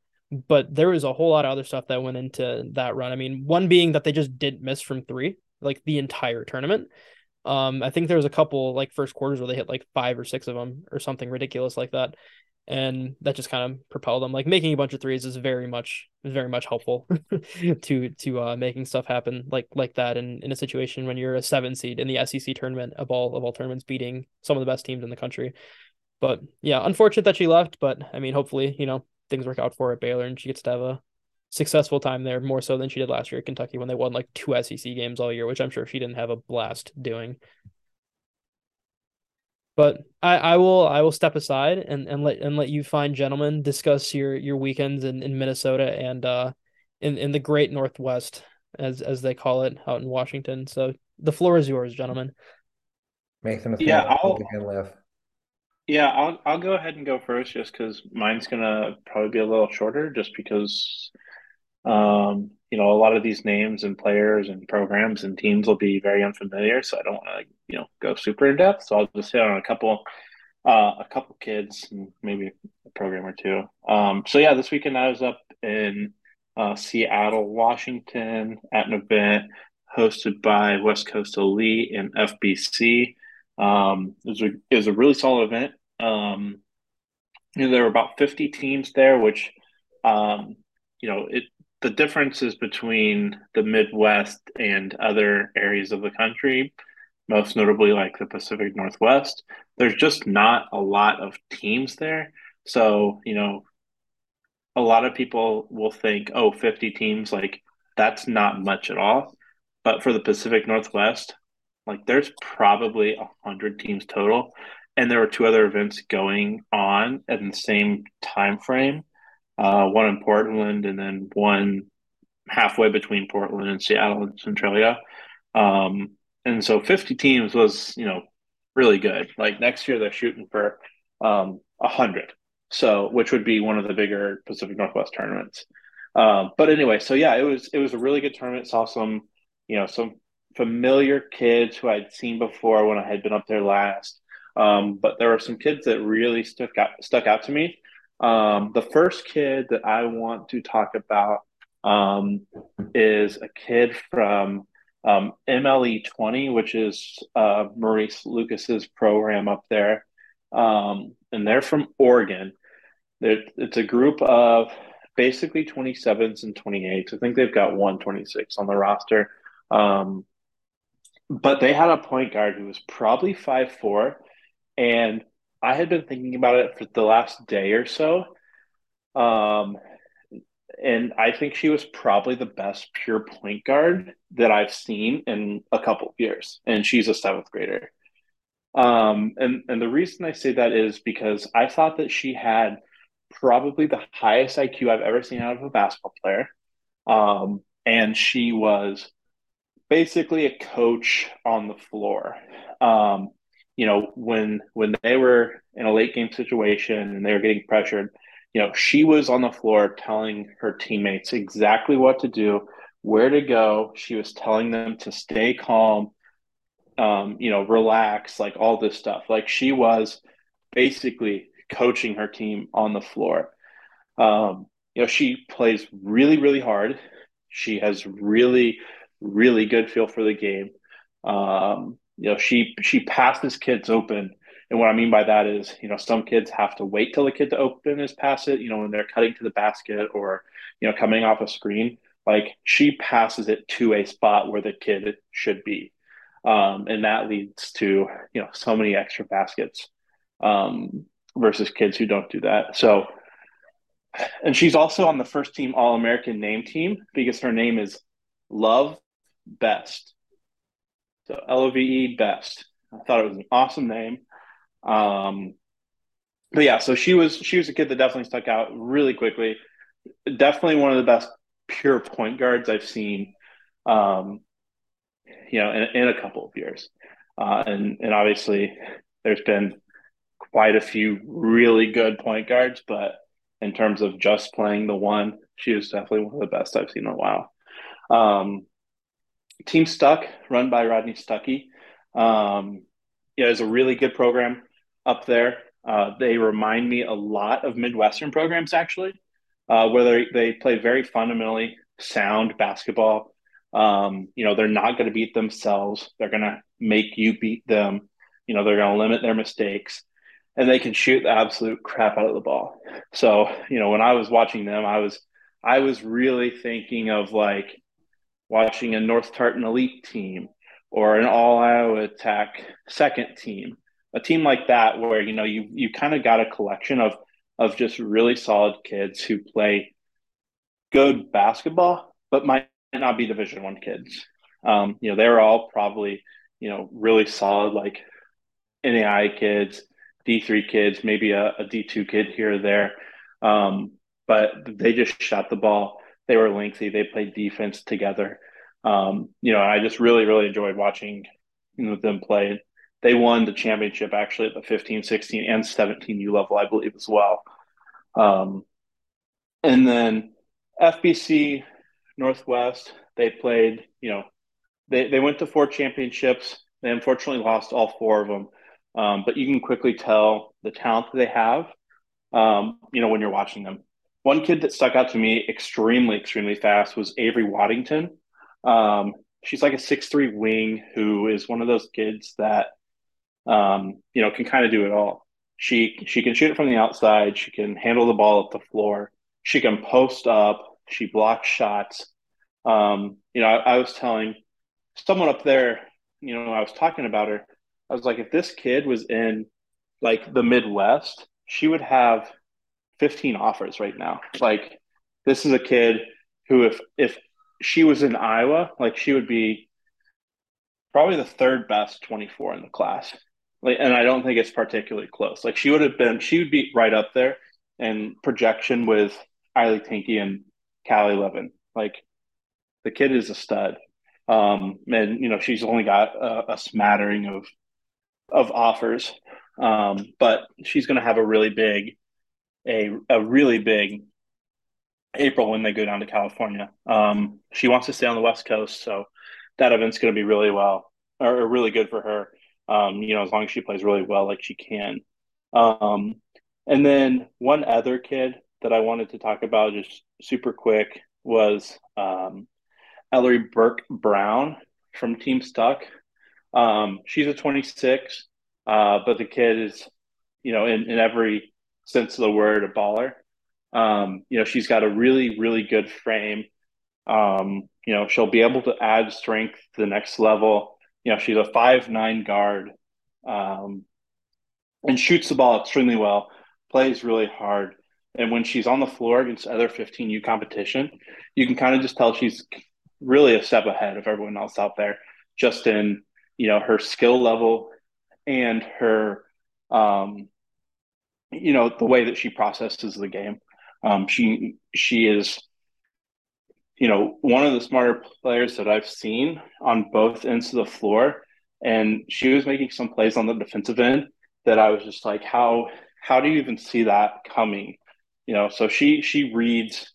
But there was a whole lot of other stuff that went into that run. I mean, one being that they just didn't miss from three like the entire tournament. Um, I think there was a couple like first quarters where they hit like five or six of them or something ridiculous like that, and that just kind of propelled them. Like making a bunch of threes is very much very much helpful to to uh, making stuff happen like like that in in a situation when you're a seven seed in the SEC tournament of all of all tournaments, beating some of the best teams in the country. But yeah, unfortunate that she left. But I mean, hopefully, you know, things work out for her at Baylor and she gets to have a successful time there, more so than she did last year at Kentucky when they won like two SEC games all year, which I'm sure she didn't have a blast doing. But I, I will I will step aside and, and let and let you fine gentlemen discuss your your weekends in, in Minnesota and uh in, in the great northwest as as they call it out in Washington. So the floor is yours, gentlemen. Mason, yeah, I'll live. Yeah, I'll I'll go ahead and go first just because mine's gonna probably be a little shorter just because um, you know, a lot of these names and players and programs and teams will be very unfamiliar, so I don't want to, you know, go super in depth. So I'll just hit on a couple, uh, a couple kids and maybe a program or two. Um, so yeah, this weekend I was up in uh, Seattle, Washington, at an event hosted by West Coast Elite and FBC. Um, it was a it was a really solid event. Um, you know, there were about fifty teams there, which um, you know, it the differences between the Midwest and other areas of the country, most notably like the Pacific Northwest, there's just not a lot of teams there. So, you know, a lot of people will think, oh, 50 teams, like that's not much at all. But for the Pacific Northwest, like there's probably a hundred teams total. And there were two other events going on in the same time frame uh, one in Portland, and then one halfway between Portland and Seattle and Centralia. Um, and so 50 teams was, you know, really good. Like next year, they're shooting for um, 100. So, which would be one of the bigger Pacific Northwest tournaments. Um, but anyway, so yeah, it was it was a really good tournament. Saw some, you know, some familiar kids who I'd seen before when I had been up there last. Um, but there were some kids that really stuck out stuck out to me. Um, the first kid that I want to talk about um, is a kid from um, MLE 20, which is uh, Maurice Lucas's program up there. Um, and they're from Oregon. They're, it's a group of basically 27s and 28s. I think they've got 126 on the roster. Um, but they had a point guard who was probably five four, and I had been thinking about it for the last day or so. Um, and I think she was probably the best pure point guard that I've seen in a couple of years. And she's a seventh grader. Um, and, and the reason I say that is because I thought that she had probably the highest IQ I've ever seen out of a basketball player. Um, and she was basically a coach on the floor. Um, you know, when when they were in a late game situation and they were getting pressured, you know, she was on the floor telling her teammates exactly what to do, where to go. She was telling them to stay calm, um, you know, relax, like all this stuff. Like she was basically coaching her team on the floor. Um, you know, she plays really, really hard. She has really really good feel for the game. Um, you know, she she passes kids open. And what I mean by that is, you know, some kids have to wait till the kid to open is pass it, you know, when they're cutting to the basket or, you know, coming off a screen. Like she passes it to a spot where the kid should be. Um, and that leads to, you know, so many extra baskets um, versus kids who don't do that. So, and she's also on the first team All American name team because her name is Love Best. So L O V E Best. I thought it was an awesome name. Um, but yeah, so she was she was a kid that definitely stuck out really quickly. Definitely one of the best pure point guards I've seen. Um, you know, in, in a couple of years, uh, and and obviously there's been quite a few really good point guards, but in terms of just playing the one, she was definitely one of the best I've seen in a while. Um, Team Stuck, run by Rodney Stuckey. Um, yeah, it's a really good program up there. Uh, they remind me a lot of Midwestern programs, actually, uh, where they, they play very fundamentally sound basketball. Um, you know, they're not going to beat themselves. They're going to make you beat them. You know, they're going to limit their mistakes and they can shoot the absolute crap out of the ball. So, you know, when I was watching them, I was I was really thinking of like watching a North Tartan elite team or an all Iowa attack second team, a team like that where you know you you kind of got a collection of of just really solid kids who play good basketball, but might not be Division One kids. Um, you know, they're all probably you know really solid like NAI kids, D three kids, maybe a a D two kid here or there. Um, but they just shot the ball they were lengthy. They played defense together. Um, you know, I just really, really enjoyed watching you know, them play. They won the championship actually at the 15, 16, and 17 U level, I believe, as well. Um, and then FBC Northwest, they played, you know, they, they went to four championships. They unfortunately lost all four of them. Um, but you can quickly tell the talent that they have, um, you know, when you're watching them. One kid that stuck out to me extremely, extremely fast was Avery Waddington. Um, she's like a six-three wing who is one of those kids that, um, you know, can kind of do it all. She she can shoot it from the outside. She can handle the ball up the floor. She can post up. She blocks shots. Um, you know, I, I was telling someone up there, you know, I was talking about her. I was like, if this kid was in like the Midwest, she would have 15 offers right now. Like this is a kid who if if she was in Iowa, like she would be probably the third best 24 in the class. Like and I don't think it's particularly close. Like she would have been she would be right up there in projection with Eiley Tinky and Callie Levin. Like the kid is a stud. Um, and you know she's only got a, a smattering of of offers, um, but she's going to have a really big a a really big April when they go down to California. Um, she wants to stay on the West Coast, so that event's going to be really well or, really good for her. Um, you know, as long as she plays really well, like she can. Um, and then one other kid that I wanted to talk about just super quick was um, Ellery Burke Brown from Team Stuck. Um, she's a 26, uh, but the kid is, you know, in, in every sense of the word, a baller. Um, you know, she's got a really, really good frame. Um, you know, she'll be able to add strength to the next level. You know, she's a five nine guard, um, and shoots the ball extremely well. Plays really hard, and when she's on the floor against other 15U competition, you can kind of just tell she's really a step ahead of everyone else out there, just in you know her skill level and her um, you know the way that she processes the game. Um, she she is, you know, one of the smarter players that I've seen on both ends of the floor, and she was making some plays on the defensive end that I was just like, how how do you even see that coming? You know, so she she reads,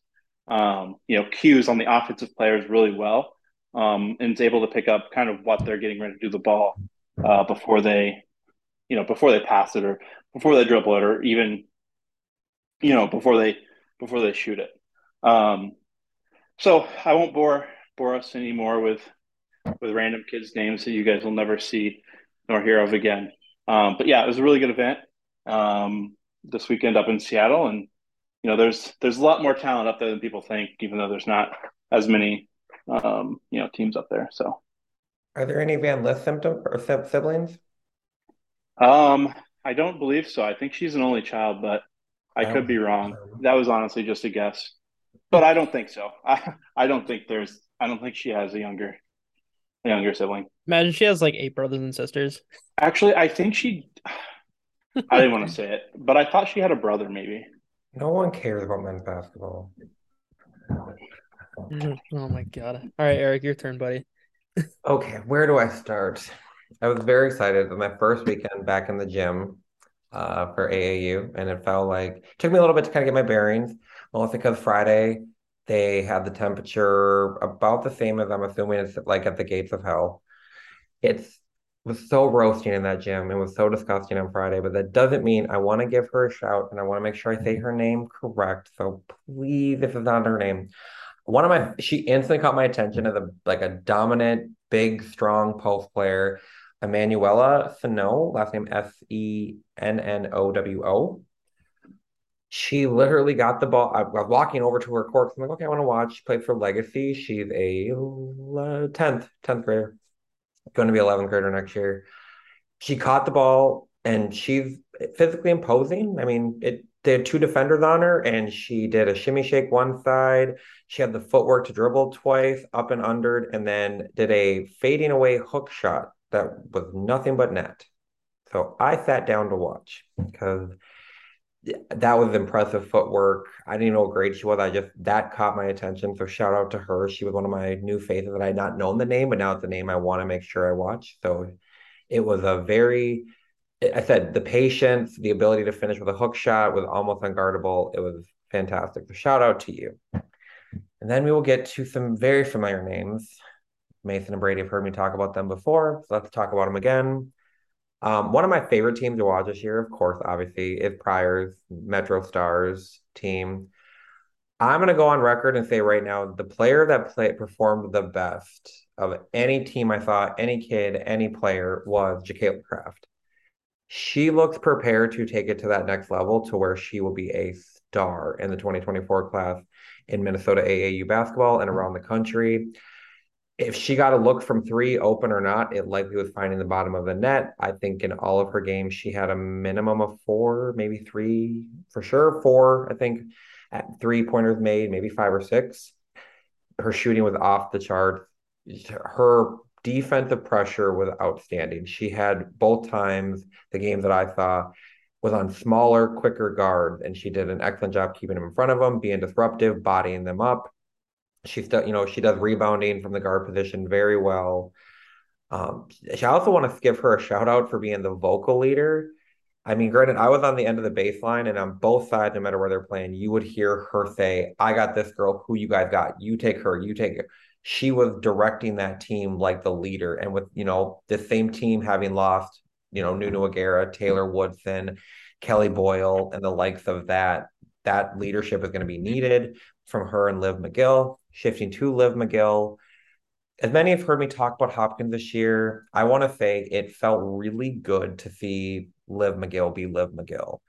um, you know, cues on the offensive players really well, um, and is able to pick up kind of what they're getting ready to do the ball uh, before they, you know, before they pass it or before they dribble it or even you know before they before they shoot it um, so i won't bore bore us anymore with with random kids' names that you guys will never see nor hear of again. Um, but yeah, it was a really good event um, this weekend up in Seattle, and you know, there's there's a lot more talent up there than people think, even though there's not as many um, you know teams up there. So, are there any Van Lith symptom or siblings? Um, I don't believe so. I think she's an only child, but I could be wrong. That was honestly just a guess, but I don't think so. I I don't think there's. I don't think she has a younger, a younger sibling. Imagine she has like eight brothers and sisters. Actually, I think she. I didn't want to say it, but I thought she had a brother, maybe. No one cares about men's basketball. Mm-hmm. Oh my god! All right, Eric, your turn, buddy. okay, where do I start? I was very excited. On my first weekend back in the gym uh, for AAU, and it felt like it took me a little bit to kind of get my bearings. Mostly because Friday they had the temperature about the same as I'm assuming it's like at the gates of hell. It's was so roasting in that gym. It was so disgusting on Friday, but that doesn't mean I want to give her a shout and I want to make sure I say her name correct. So please, if it's not her name, one of my she instantly caught my attention as a like a dominant, big, strong post player. Emanuela Senow, last name S E N N O W O. She literally got the ball. I was walking over to her court. I'm like, okay, I want to watch. She played for Legacy. She's a 10th, 10th grader going to be 11th grader next year. She caught the ball and she's physically imposing. I mean, it they had two defenders on her and she did a shimmy shake one side. She had the footwork to dribble twice, up and under, and then did a fading away hook shot that was nothing but net. So I sat down to watch because that was impressive footwork. I didn't know what grade she was. I just that caught my attention. So shout out to her. She was one of my new faces that I had not known the name, but now it's a name I want to make sure I watch. So it was a very I said the patience, the ability to finish with a hook shot was almost unguardable. It was fantastic. So shout out to you. And then we will get to some very familiar names. Mason and Brady have heard me talk about them before. So let's talk about them again. Um, one of my favorite teams to watch this year, of course, obviously, is Pryor's Metro Stars team. I'm going to go on record and say right now, the player that play, performed the best of any team I saw, any kid, any player was Jacayla Craft. She looks prepared to take it to that next level to where she will be a star in the 2024 class in Minnesota AAU basketball and around the country if she got a look from three open or not, it likely was finding the bottom of the net. I think in all of her games, she had a minimum of four, maybe three for sure, four, I think, at three pointers made, maybe five or six. Her shooting was off the chart. Her defensive pressure was outstanding. She had both times the game that I saw was on smaller, quicker guards, and she did an excellent job keeping them in front of them, being disruptive, bodying them up She's still, you know, she does rebounding from the guard position very well. Um, I also want to give her a shout out for being the vocal leader. I mean, granted, I was on the end of the baseline, and on both sides, no matter where they're playing, you would hear her say, "I got this girl. Who you guys got? You take her. You take her." She was directing that team like the leader, and with you know the same team having lost, you know, Nunu Agara, Taylor Woodson, Kelly Boyle, and the likes of that, that leadership is going to be needed from her and Liv McGill shifting to Liv McGill. As many have heard me talk about Hopkins this year, I want to say it felt really good to see Liv McGill be Liv McGill.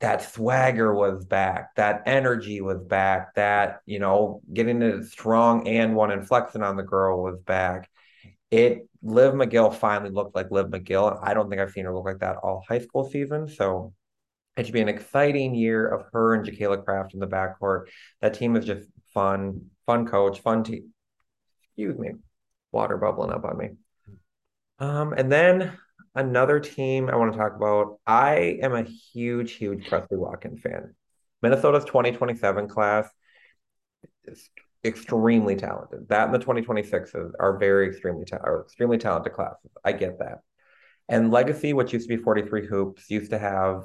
That swagger was back. That energy was back. That, you know, getting it strong and one and flexing on the girl was back. It Liv McGill finally looked like Liv McGill. I don't think I've seen her look like that all high school season. So it should be an exciting year of her and Jacayla Craft in the backcourt. That team is just fun, fun coach, fun team. Excuse me, water bubbling up on me. Um, and then another team I want to talk about. I am a huge, huge Presley Watkins fan. Minnesota's 2027 class is extremely talented. That and the 2026s are very extremely ta- are extremely talented classes. I get that. And Legacy, which used to be 43 hoops, used to have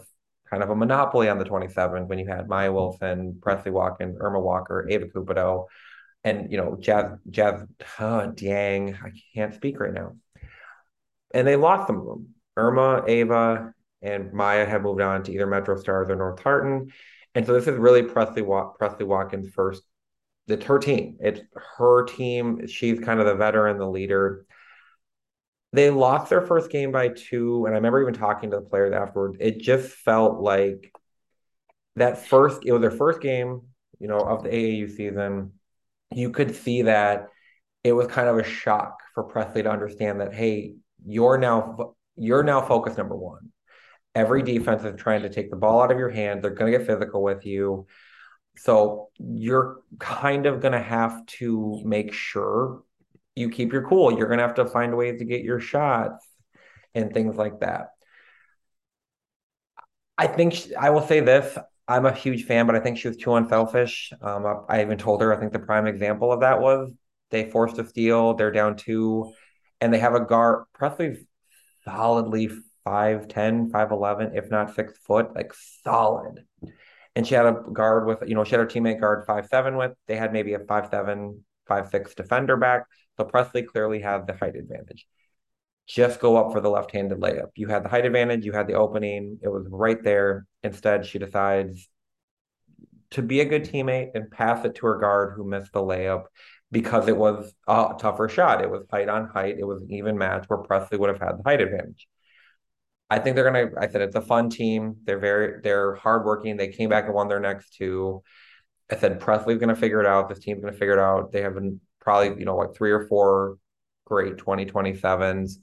kind of a monopoly on the 27 when you had Maya Wilson, Presley Watkins, Irma Walker, Ava Cupido, and you know, Jazz Jazz oh, dang, I can't speak right now. And they lost some of them. Irma, Ava, and Maya have moved on to either Metro Stars or North Tartan. And so this is really Presley Presley Watkins' first it's her team. It's her team. She's kind of the veteran, the leader. They lost their first game by two, and I remember even talking to the players afterwards. It just felt like that first. It was their first game, you know, of the AAU season. You could see that it was kind of a shock for Presley to understand that hey, you're now you're now focus number one. Every defense is trying to take the ball out of your hand. They're going to get physical with you. So you're kind of going to have to make sure you keep your cool. You're going to have to find ways to get your shots and things like that. I think she, I will say this. I'm a huge fan, but I think she was too unselfish. Um, I even told her, I think the prime example of that was they forced a steal. They're down two, and they have a guard. Presley's solidly 5'10, 5'11, if not six foot, like solid. And she had a guard with, you know, she had her teammate guard five seven with. They had maybe a five seven, five six defender back. So Presley clearly had the height advantage. Just go up for the left handed layup. You had the height advantage, you had the opening, it was right there. Instead, she decides to be a good teammate and pass it to her guard who missed the layup because it was a tougher shot. It was height on height. It was an even match where Presley would have had the height advantage. I think they're gonna. I said it's a fun team. They're very they're hardworking. They came back and won their next two. I said Presley's gonna figure it out. This team's gonna figure it out. They have been probably you know like three or four great 2027s.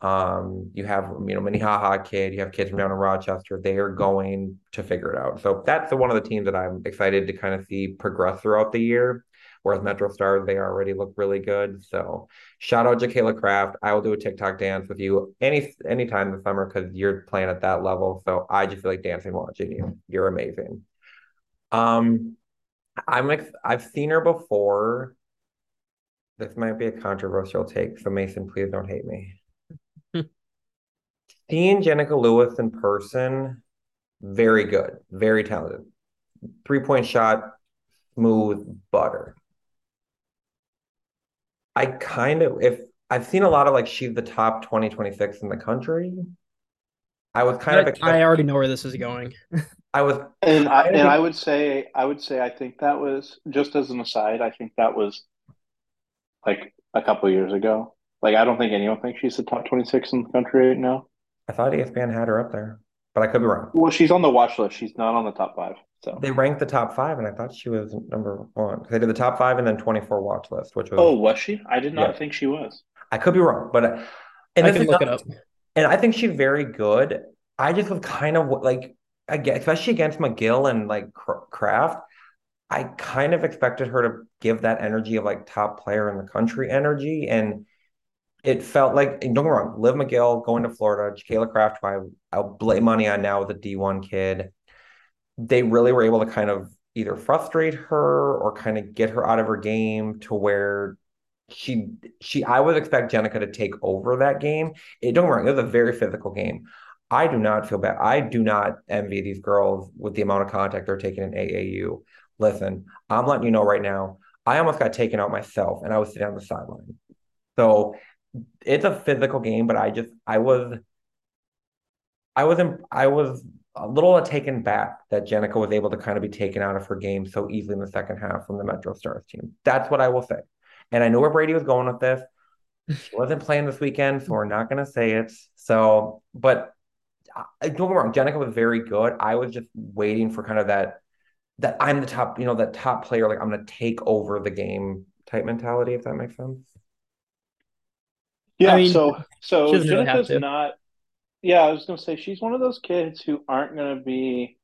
Um, you have you know Minnehaha kid. You have kids from down in Rochester. They are going to figure it out. So that's the, one of the teams that I'm excited to kind of see progress throughout the year. Whereas Metro Stars, they already look really good. So shout out Jakayla Craft. I will do a TikTok dance with you any anytime this summer because you're playing at that level. So I just feel like dancing watching you. You're amazing. Um, I'm ex- I've seen her before. This might be a controversial take, so Mason, please don't hate me. Seeing Jenica Lewis in person, very good, very talented. Three point shot, smooth butter. I kind of if I've seen a lot of like she's the top 2026 in the country. I was kind I, of I already know where this is going. I was and I and I would say I would say I think that was just as an aside, I think that was like a couple years ago. Like I don't think anyone thinks she's the top 26 in the country right now. I thought ESPN had her up there, but I could be wrong. Well, she's on the watch list. She's not on the top five. So they ranked the top five, and I thought she was number one. They did the top five and then 24 watch list, which was oh, was she? I did not Yeah. think she was. I could be wrong, but uh, and I can look not- it up. and I think she's very good. I just was kind of like again, especially against McGill and like Cr- Kraft. I kind of expected her to give that energy of like top player in the country energy, and it felt like don't get me wrong. Liv McGill going to Florida, Kayla Kraft, who I I'll blame money on now with a D one kid. They really were able to kind of either frustrate her or kind of get her out of her game to where she she I would expect Jenica to take over that game. It don't get me wrong, it was a very physical game. I do not feel bad. I do not envy these girls with the amount of contact they're taking in AAU. Listen, I'm letting you know right now, I almost got taken out myself and I was sitting on the sideline. So it's a physical game, but I just I was I was in, I was a little taken back that Jenica was able to kind of be taken out of her game so easily in the second half from the Metro Stars team. That's what I will say. And I know where Brady was going with this. She wasn't playing this weekend, so we're not going to say it. So, but uh, don't get me wrong, Jenica was very good. I was just waiting for kind of that that I'm the top, you know, that top player, like I'm going to take over the game type mentality, if that makes sense. Yeah, I mean, so so she doesn't really have Jenica's to. not. Yeah, I was gonna say she's one of those kids who aren't gonna be,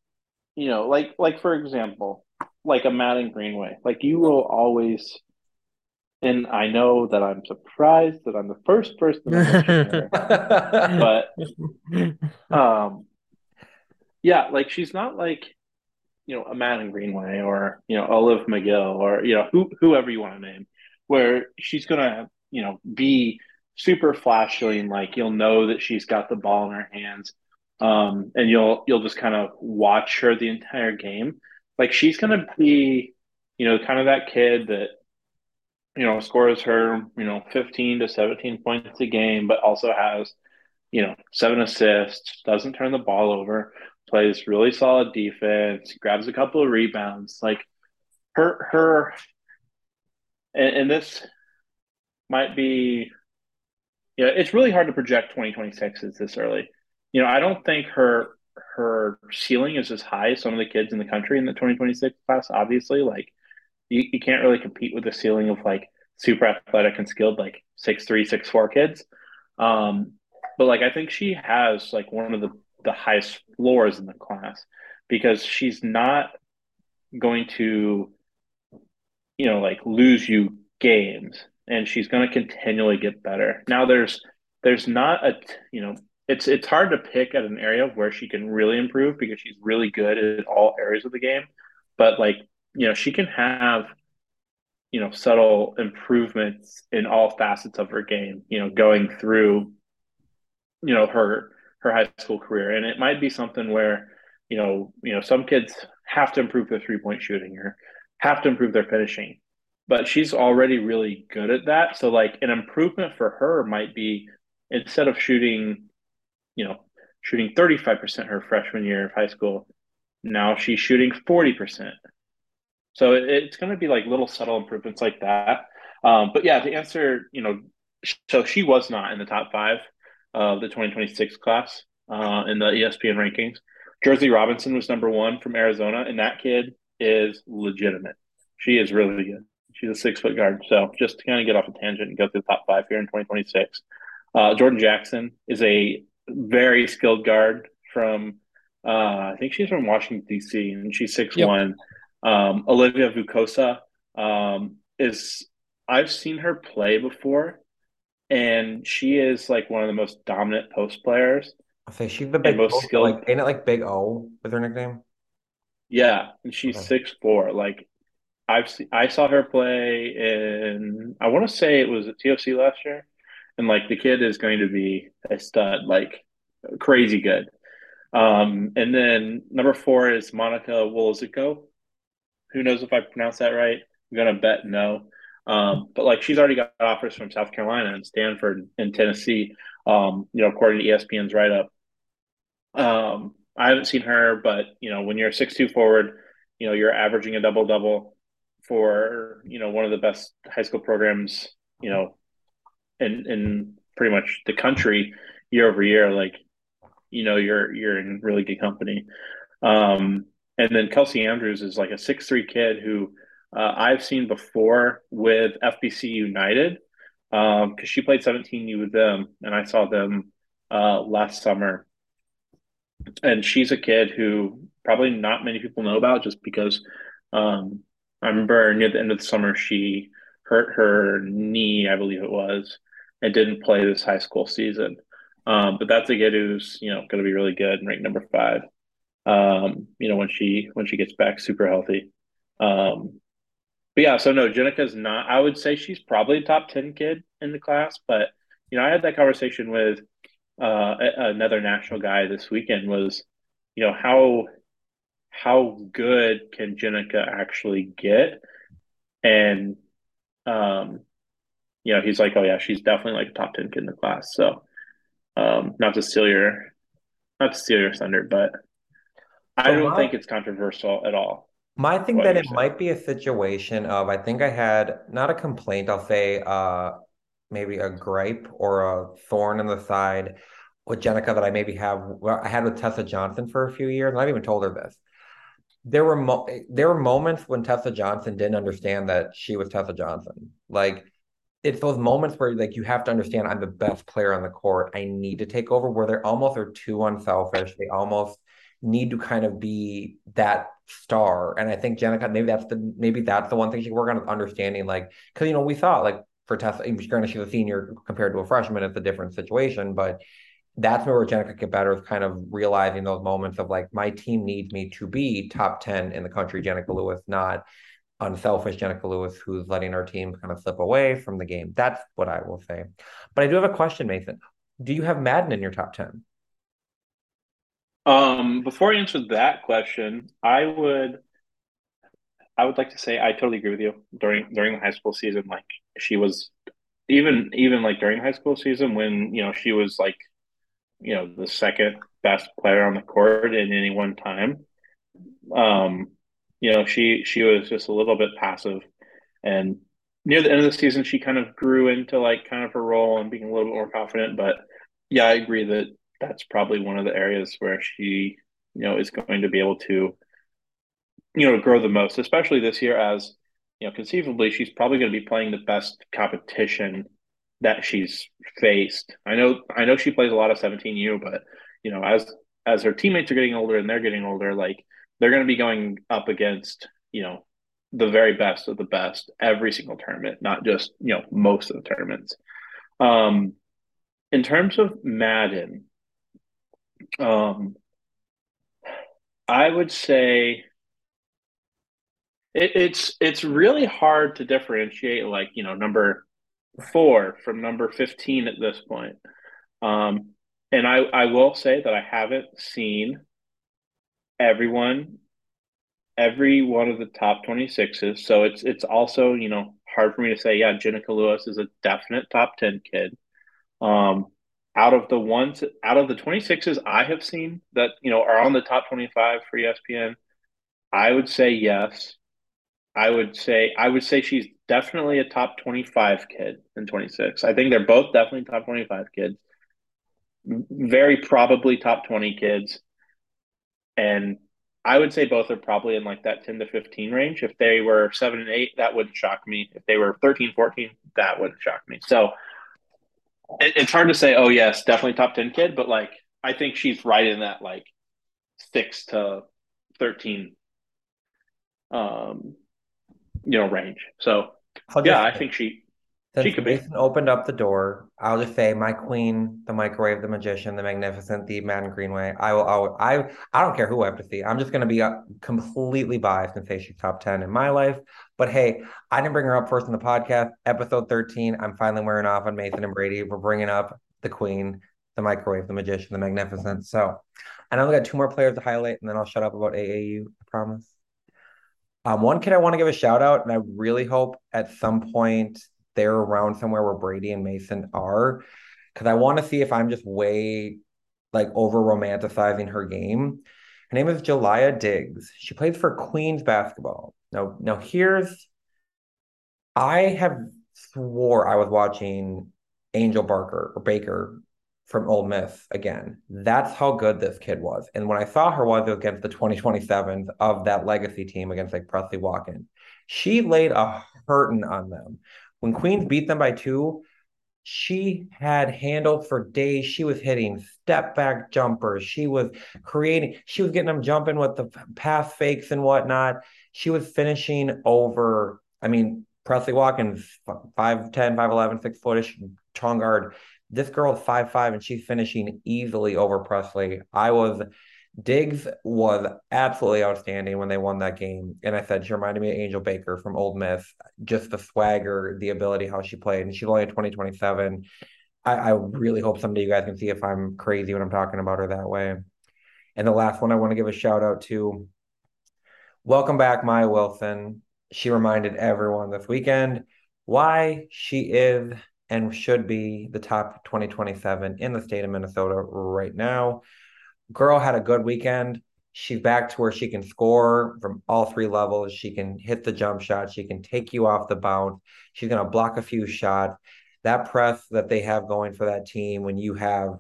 you know, like like for example, like a Maddyn Greenway. Like you will always, and I know that I'm surprised that I'm the first person to but um, yeah, like she's not like, you know, a Maddyn Greenway or you know Olive McGill or you know who whoever you want to name, where she's gonna you know be super flashy and like you'll know that she's got the ball in her hands, um, and you'll you'll just kind of watch her the entire game. Like she's gonna be, you know, kind of that kid that you know scores her you know 15 to 17 points a game, but also has you know seven assists, doesn't turn the ball over plays really solid defense, grabs a couple of rebounds. Like her her and, and this might be, yeah, it's really hard to project 2026 as this early. You know, I don't think her her ceiling is as high as some of the kids in the country in the 2026 class. Obviously, like you, you can't really compete with the ceiling of like super athletic and skilled like six three six four kids. Um, but like I think she has like one of the the highest floors in the class because she's not going to you know like lose you games and she's going to continually get better. Now there's there's not a you know it's it's hard to pick at an area where she can really improve because she's really good at all areas of the game. But like, you know, she can have you know subtle improvements in all facets of her game, you know, going through you know her her high school career. And it might be something where, you know, you know, some kids have to improve their three-point shooting or have to improve their finishing. But she's already really good at that. So like an improvement for her might be instead of shooting you know, shooting 35% her freshman year of high school. Now she's shooting 40%. So it, it's going to be like little subtle improvements like that. Um, but yeah, to answer, you know, so she was not in the top five of the 2026 class uh, in the ESPN rankings. Jerzy Robinson was number one from Arizona, and that kid is legitimate. She is really good. She's a six foot guard. So just to kind of get off a tangent and go through the top five here in 2026, uh, Jordan Jackson is a very skilled guard from uh, I think she's from Washington D.C. and she's six yep. one. Um, Olivia Vukosa um, is I've seen her play before, and she is like one of the most dominant post players. I think she's the big most post, skilled. Like, ain't it like Big O with her nickname? Yeah, and she's okay. six four. Like I've seen, I saw her play in I want to say it was at TOC last year and like the kid is going to be a stud, like crazy good. Um, and then number four is Monica Woloziko. Who knows if I pronounced that right? I'm gonna bet no. Um, but like she's already got offers from South Carolina and Stanford and Tennessee. Um, you know, according to ESPN's write up. Um, I haven't seen her, but you know, when you're a six two forward, you know, you're averaging a double double for you know one of the best high school programs, you know, in in pretty much the country year over year, like you know you're you're in really good company. Um, and then Kelsey Andrews is like a six three kid who uh, I've seen before with FBC United because um, she played 17U with them, and I saw them uh, last summer. And she's a kid who probably not many people know about just because um, I remember near the end of the summer she hurt her knee, I believe it was, and didn't play this high school season. Um, but that's a kid who's you know going to be really good and ranked number five. Um, you know when she when she gets back super healthy. Um, but yeah, so no, Jenica's not. I would say she's probably a top ten kid in the class. But you know, I had that conversation with uh, another national guy this weekend. Was you know how how good can Jenica actually get? And um, you know, he's like, oh yeah, she's definitely like a top ten kid in the class. So, um, not to steal your, not to steal your thunder, but I don't think it's controversial at all. My thing that it might be a situation of I think I had not a complaint, I'll say uh maybe a gripe or a thorn in the side with Jenica that I maybe have well, I had with Tessa Johnson for a few years, and I've even told her this. There were mo- there were moments when Tessa Johnson didn't understand that she was Tessa Johnson. Like it's those moments where like you have to understand I'm the best player on the court. I need to take over where they're almost are too unselfish. They almost need to kind of be that star. And I think Jenica, maybe that's the maybe that's the one thing she work on understanding, like because you know, we thought like for Tessa, granted she's a senior compared to a freshman, it's a different situation, but that's where Jenica get better is kind of realizing those moments of like my team needs me to be top 10 in the country, Jenica Lewis, not unselfish Jenica Lewis who's letting our team kind of slip away from the game. That's what I will say. But I do have a question, Mason. Do you have Maddyn in your top 10? Um, before I answer that question, I would I would like to say I totally agree with you. During during the high school season, like she was even even like during high school season when, you know, she was like, you know, the second best player on the court in any one time. Um, you know, she she was just a little bit passive, and near the end of the season, she kind of grew into like kind of her role and being a little bit more confident. But yeah, I agree that that's probably one of the areas where she, you know, is going to be able to, you know, grow the most, especially this year as, you know, conceivably she's probably going to be playing the best competition that she's faced. I know I know she plays a lot of 17U, but you know, as as her teammates are getting older and they're getting older, like they're going to be going up against, you know, the very best of the best every single tournament, not just, you know, most of the tournaments. Um, in terms of Maddyn, um, I would say it, it's it's really hard to differentiate like you know number four from number fifteen at this point. Um, and I I will say that I haven't seen everyone every one of the top 26s. So it's it's also, you know, hard for me to say, yeah, Jenica Lewis is a definite top 10 kid. Um, out of the ones out of the 26s I have seen that, you know, are on the top 25 for ESPN, I would say yes. I would say I would say she's definitely a top 25 kid in 26. I think they're both definitely top 25 kids. Very probably top 20 kids. And I would say both are probably in like that 10 to 15 range. If they were seven and eight, that wouldn't shock me. If they were 13, 14, that wouldn't shock me. So it, it's hard to say, oh, yes, definitely top 10 kid, but like I think she's right in that like six to 13, um, you know, range. So yeah, I think she, since Mason opened up the door, I'll just say my queen, the microwave, the magician, the magnificent, the Maddyn Greenway. I will, I, will, I, I don't care who I have to see. I'm just going to be uh, completely biased and say she's top 10 in my life. But hey, I didn't bring her up first in the podcast. Episode 13, I'm finally wearing off on Mason and Brady. We're bringing up the queen, the microwave, the magician, the magnificent. So I only got two more players to highlight, and then I'll shut up about AAU. I promise. Um, one kid I want to give a shout out, and I really hope at some point they're around somewhere where Brady and Mason are because I want to see if I'm just way like over romanticizing her game. Her name is Jelia Diggs. She plays for Queens basketball. Now, now here's I have swore I was watching Angel Barker or Baker from Ole Miss again. That's how good this kid was. And when I saw her was against the 2027s of that legacy team against like Presley Walken, She laid a hurting on them. When Queens beat them by two, she had handled for days. She was hitting step back jumpers. She was creating, she was getting them jumping with the pass fakes and whatnot. She was finishing over, I mean, Presley Watkins, 5'10, 5'11, six footish, strong guard. This girl is 5'5 and she's finishing easily over Presley. I was Diggs was absolutely outstanding when they won that game. And I said she reminded me of Angel Baker from Ole Miss, just the swagger, the ability, how she played. And she's only 2027. I, I really hope someday you guys can see if I'm crazy when I'm talking about her that way. And the last one I want to give a shout out to welcome back, Maya Wilson. She reminded everyone this weekend why she is and should be the top 2027 in the state of Minnesota right now girl had a good weekend. She's back to where she can score from all three levels. She can hit the jump shot. She can take you off the bounce. She's going to block a few shots. That press that they have going for that team when you have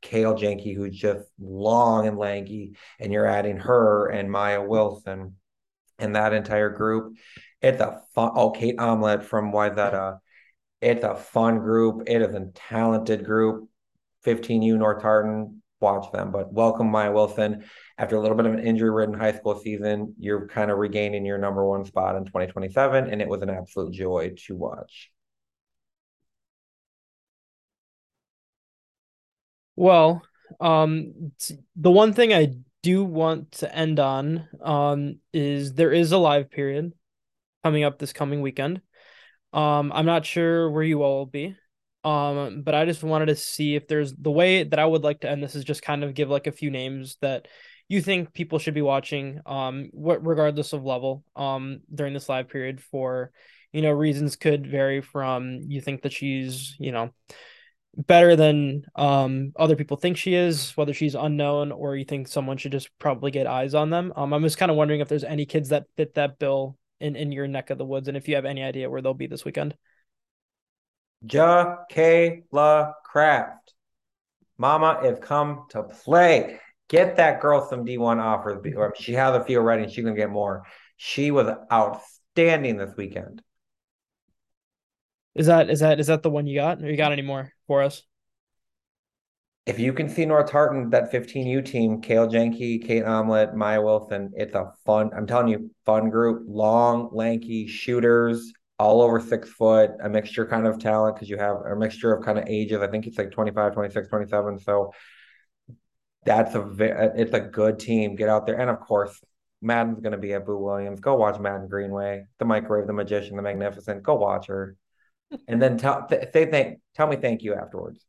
Kale Jenke, who's just long and lanky, and you're adding her and Maya Wilson and that entire group. It's a fun. Oh, Kate Omelette from Wayzata. It's a fun group. It is a talented group. 15U North Tartan watch them. But welcome, Maya Wilson. After a little bit of an injury ridden high school season, you're kind of regaining your number one spot in 2027, and it was an absolute joy to watch. Well, um, the one thing I do want to end on um, is there is a live period coming up this coming weekend. Um, I'm not sure where you all will be. Um, but I just wanted to see if there's the way that I would like to end this is just kind of give like a few names that you think people should be watching, um, what regardless of level, um, during this live period for, you know, reasons could vary from you think that she's, you know, better than um other people think she is, whether she's unknown or you think someone should just probably get eyes on them. Um, I'm just kind of wondering if there's any kids that fit that bill in in your neck of the woods, and if you have any idea where they'll be this weekend. Ja Kayla Craft. Mama have come to play. Get that girl some D1 offers. She has a few already and she can get more. She was outstanding this weekend. Is that is that is that the one you got? Or you got any more for us? If you can see North Tartan, that 15U team, Kale Jenke, Kate Omelette, Maya Wilson, it's a fun, I'm telling you, fun group, long, lanky shooters, all over six foot, a mixture kind of talent because you have a mixture of kind of ages. I think it's like 25, 26, 27. So that's a it's a good team. Get out there. And of course, Maddyn's going to be at Boo Williams. Go watch Maddyn Greenway, the microwave, the magician, the magnificent. Go watch her. And then tell th- say thank tell me thank you afterwards.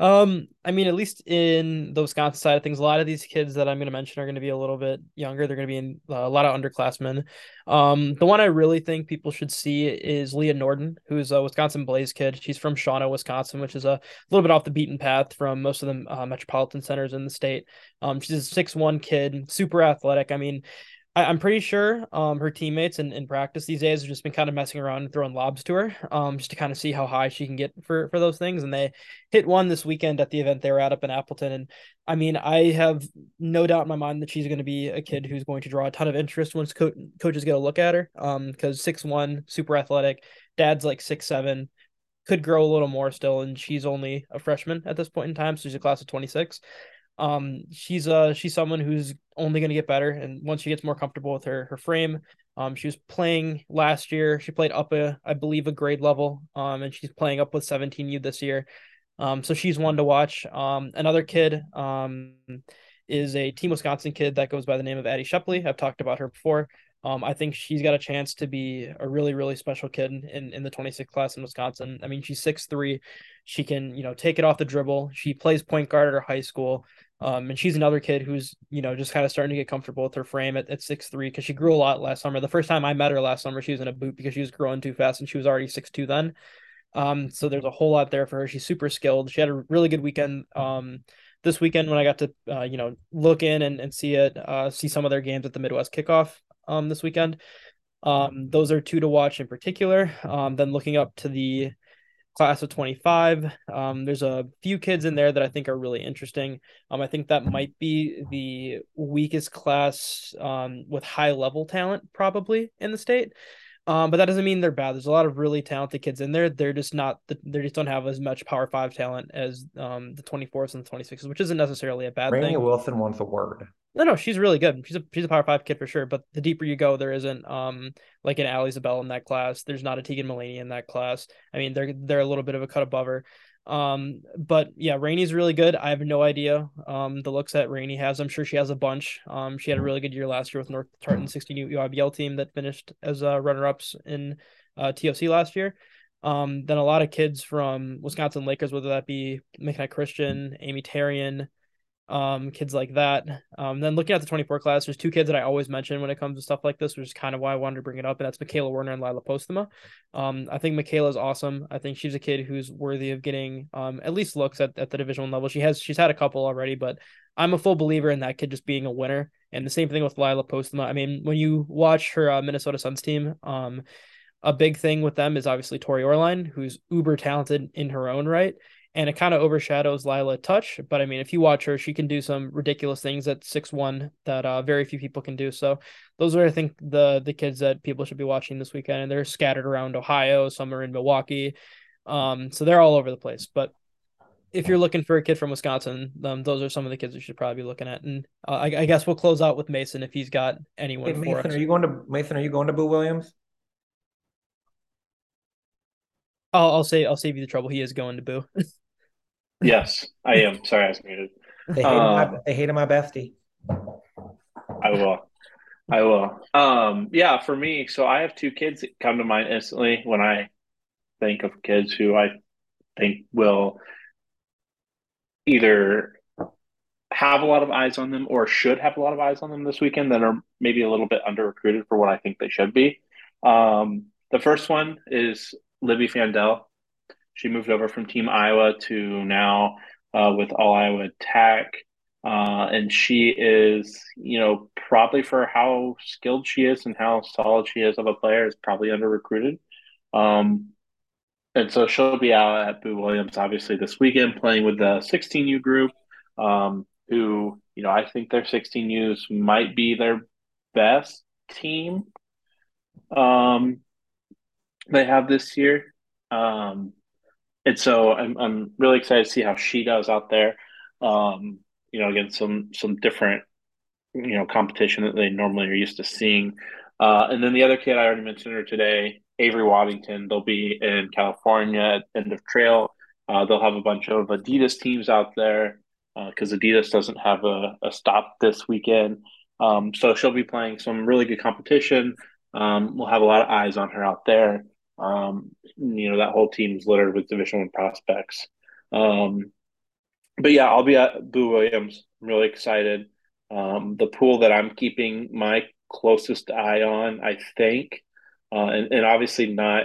Um, I mean, at least in the Wisconsin side of things, a lot of these kids that I'm going to mention are going to be a little bit younger. They're going to be in uh, a lot of underclassmen. Um, the one I really think people should see is Leah Norden, who's a Wisconsin Blaze kid. She's from Shawano, Wisconsin, which is a little bit off the beaten path from most of the uh, metropolitan centers in the state. Um, she's a six one kid, super athletic. I mean, I, am pretty sure um, her teammates in, in practice these days have just been kind of messing around and throwing lobs to her um, just to kind of see how high she can get for, for those things. And they hit one this weekend at the event they were at up in Appleton. And I mean, I have no doubt in my mind that she's going to be a kid who's going to draw a ton of interest once co- coaches get a look at her because um, six one, super athletic, dad's like six seven, could grow a little more still. And she's only a freshman at this point in time. So she's a class of 26. Um, she's uh she's someone who's only going to get better, and once she gets more comfortable with her her frame, um, she was playing last year. She played up a I believe a grade level, um, and she's playing up with 17U this year. Um, so she's one to watch. Um, another kid, um, is a Team Wisconsin kid that goes by the name of Addie Shepley. I've talked about her before. Um, I think she's got a chance to be a really, really special kid in, in the 26th class in Wisconsin. I mean, she's six three. She can, you know, take it off the dribble. She plays point guard at her high school. Um, and she's another kid who's, you know, just kind of starting to get comfortable with her frame at, at six three because she grew a lot last summer. The first time I met her last summer, she was in a boot because she was growing too fast and she was already six two then. Um, so there's a whole lot there for her. She's super skilled. She had a really good weekend. Um, this weekend when I got to, uh, you know, look in and, and see it, uh, see some of their games at the Midwest kickoff, um, this weekend. Um, those are two to watch in particular. Um, then looking up to the class of 25. Um, there's a few kids in there that I think are really interesting. Um, I think that might be the weakest class um, with high level talent probably in the state. Um, but that doesn't mean they're bad. There's a lot of really talented kids in there. They're just not. They just don't have as much Power Five talent as um, the 24s and the 26s, which isn't necessarily a bad Rainey thing. Wilson wants a word. No, no, she's really good. She's a she's a Power Five kid for sure. But the deeper you go, there isn't um like an Allie Ziebell in that class. There's not a Teagan Mallegni in that class. I mean, they're they're a little bit of a cut above her. Um, but yeah, Rainey's really good. I have no idea um the looks that Rainey has. I'm sure she has a bunch. Um, she had a really good year last year with North Tartan 16 EYBL team that finished as uh, runner ups in uh, TOC last year. Um, then a lot of kids from Wisconsin Lakers, whether that be McKenna Christian, Amy Tarian, um, kids like that. Um, then looking at the 24 class, there's two kids that I always mention when it comes to stuff like this, which is kind of why I wanted to bring it up, and that's Michaela Werner and Lila Postema. Um, I think Michaela is awesome. I think she's a kid who's worthy of getting um, at least looks at, at the division one level. She has she's had a couple already, but I'm a full believer in that kid just being a winner. And the same thing with Lila Postema. I mean, when you watch her uh, Minnesota Suns team, um, a big thing with them is obviously Tori Orline, who's uber talented in her own right and it kind of overshadows Lila Touch. But I mean, if you watch her, she can do some ridiculous things at six one that uh, very few people can do. So those are, I think, the the kids that people should be watching this weekend, and they're scattered around Ohio. Some are in Milwaukee, um, so they're all over the place. But if you're looking for a kid from Wisconsin, um, those are some of the kids you should probably be looking at. And uh, I, I, guess we'll close out with Mason if he's got anyone. Hey, Mason, are you going to Mason? Are you going to Boo Williams? I'll, I'll say I'll save you the trouble. He is going to Boo. Yes, I am. Sorry, I was muted. They hated, um, my, they hated my bestie. I will. I will. Um, yeah, for me, so I have two kids that come to mind instantly when I think of kids who I think will either have a lot of eyes on them or should have a lot of eyes on them this weekend that are maybe a little bit under recruited for what I think they should be. Um, the first one is Libby Fandel. She moved over from Team Iowa to now uh, with All Iowa Attack. Uh, and she is, you know, probably for how skilled she is and how solid she is of a player, is probably under recruited. Um, and so she'll be out at Boo Williams, obviously, this weekend playing with the 16U group, um, who, you know, I think their 16Us might be their best team um, they have this year. Um, and so I'm, I'm really excited to see how she does out there. Um, you know, against some some different you know competition that they normally are used to seeing. Uh, and then the other kid I already mentioned her today, Avery Waddington. They'll be in California at end of trail. Uh, they'll have a bunch of Adidas teams out there because uh, Adidas doesn't have a, a stop this weekend. Um, so she'll be playing some really good competition. Um, we'll have a lot of eyes on her out there. Um, you know that whole team's littered with Division One prospects. Um, but yeah, I'll be at Boo Williams. I'm really excited. Um, the pool that I'm keeping my closest eye on, I think, uh, and, and obviously not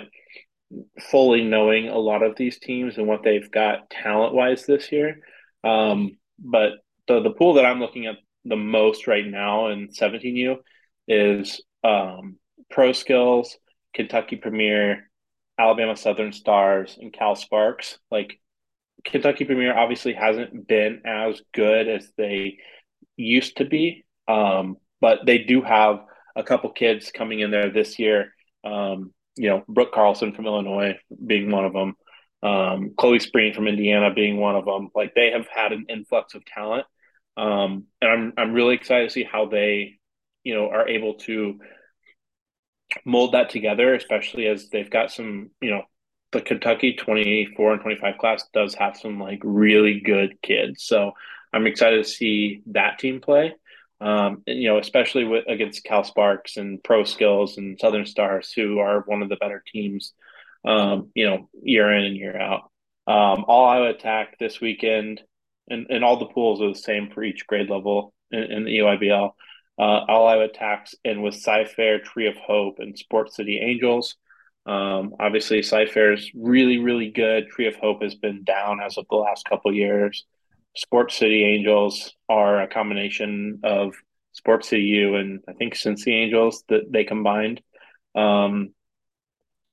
fully knowing a lot of these teams and what they've got talent wise this year. Um, but the the pool that I'm looking at the most right now in 17U is um, Pro Skills, Kentucky Premier, Alabama Southern Stars, and Cal Sparks. Like Kentucky Premier obviously hasn't been as good as they used to be, um, but they do have a couple kids coming in there this year. Um, you know, Brooke Carlson from Illinois being one of them, um, Chloe Spreen from Indiana being one of them. Like they have had an influx of talent, um, and I'm I'm really excited to see how they, you know, are able to mold that together, especially as they've got some, you know, the Kentucky 24 and 25 class does have some like really good kids. So I'm excited to see that team play. Um, and, you know, especially with against Cal Sparks and Pro Skills and Southern Stars, who are one of the better teams, um, you know, year in and year out. Um, all Iowa attack this weekend, and, and all the pools are the same for each grade level in, in the EYBL uh, All Iowa Attacks, and with Cy-Fair, Tree of Hope, and Sports City Angels. Um, obviously, Cy-Fair is really, really good. Tree of Hope has been down as of the last couple years. Sports City Angels are a combination of Sports City U and I think Cincy Angels that they combined. Um,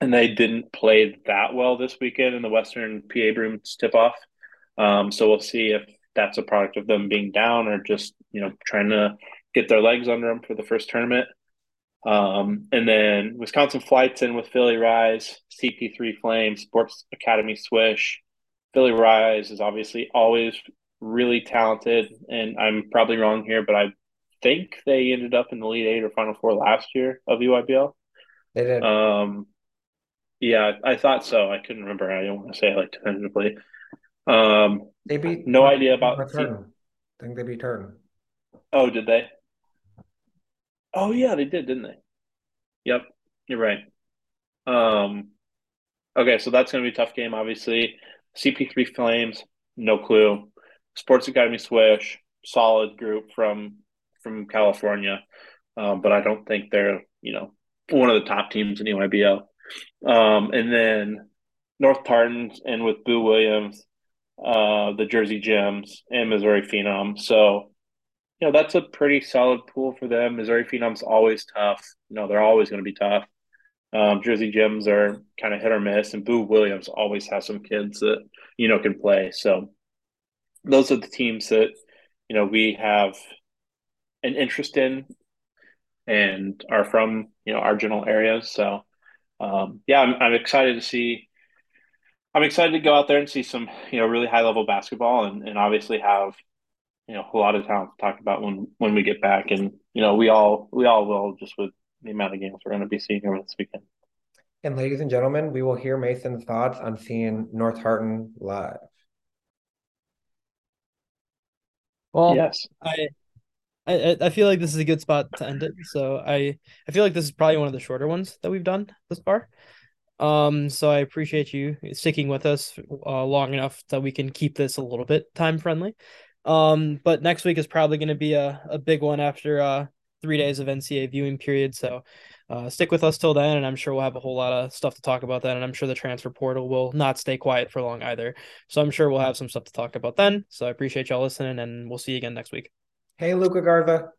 and they didn't play that well this weekend in the Western PA Brooms tip off. Um, so we'll see if that's a product of them being down or just you know trying to get their legs under them for the first tournament. Um, and then Wisconsin flights in with Philly Rise, CP3 Flame, Sports Academy Swish. Philly Rise is obviously always really talented, and I'm probably wrong here, but I think they ended up in the lead eight or final four last year of EYBL. They did. Um, yeah, I thought so. I couldn't remember. I don't want to say it like definitively. Um, they beat no idea about. C- I think they beat Turton. Oh, did they? Oh yeah, they did, didn't they? Yep, you're right. Um, okay, so that's going to be a tough game. Obviously, CP3 Flames, no clue. Sports Academy Swish, solid group from from California, um, but I don't think they're you know one of the top teams in EYBL. Um, and then North Tartans and with Boo Williams, uh, the Jersey Gems and Missouri Phenom. So you know, that's a pretty solid pool for them. Missouri Phenom's always tough. You know, they're always going to be tough. Um, Jersey Gems are kind of hit or miss, and Boo Williams always has some kids that you know can play. So those are the teams that you know we have an interest in and are from you know our general areas. So um, yeah, I'm, I'm excited to see. I'm excited to go out there and see some you know really high level basketball, and, and obviously have you know a lot of talent to talk about when when we get back, and you know we all we all will just with the amount of games we're going to be seeing over this weekend. And ladies and gentlemen, we will hear Mason's thoughts on seeing North Tartan live. Well, yes, I, I I feel like this is a good spot to end it. So I I feel like this is probably one of the shorter ones that we've done this far. Um, so I appreciate you sticking with us uh, long enough that we can keep this a little bit time friendly. Um, but next week is probably going to be a, a big one after uh three days of NCA viewing period. So uh, stick with us till then, and I'm sure we'll have a whole lot of stuff to talk about then. And I'm sure the transfer portal will not stay quiet for long either. So I'm sure we'll have some stuff to talk about then. So I appreciate y'all listening, and we'll see you again next week. Hey, Luka Garza.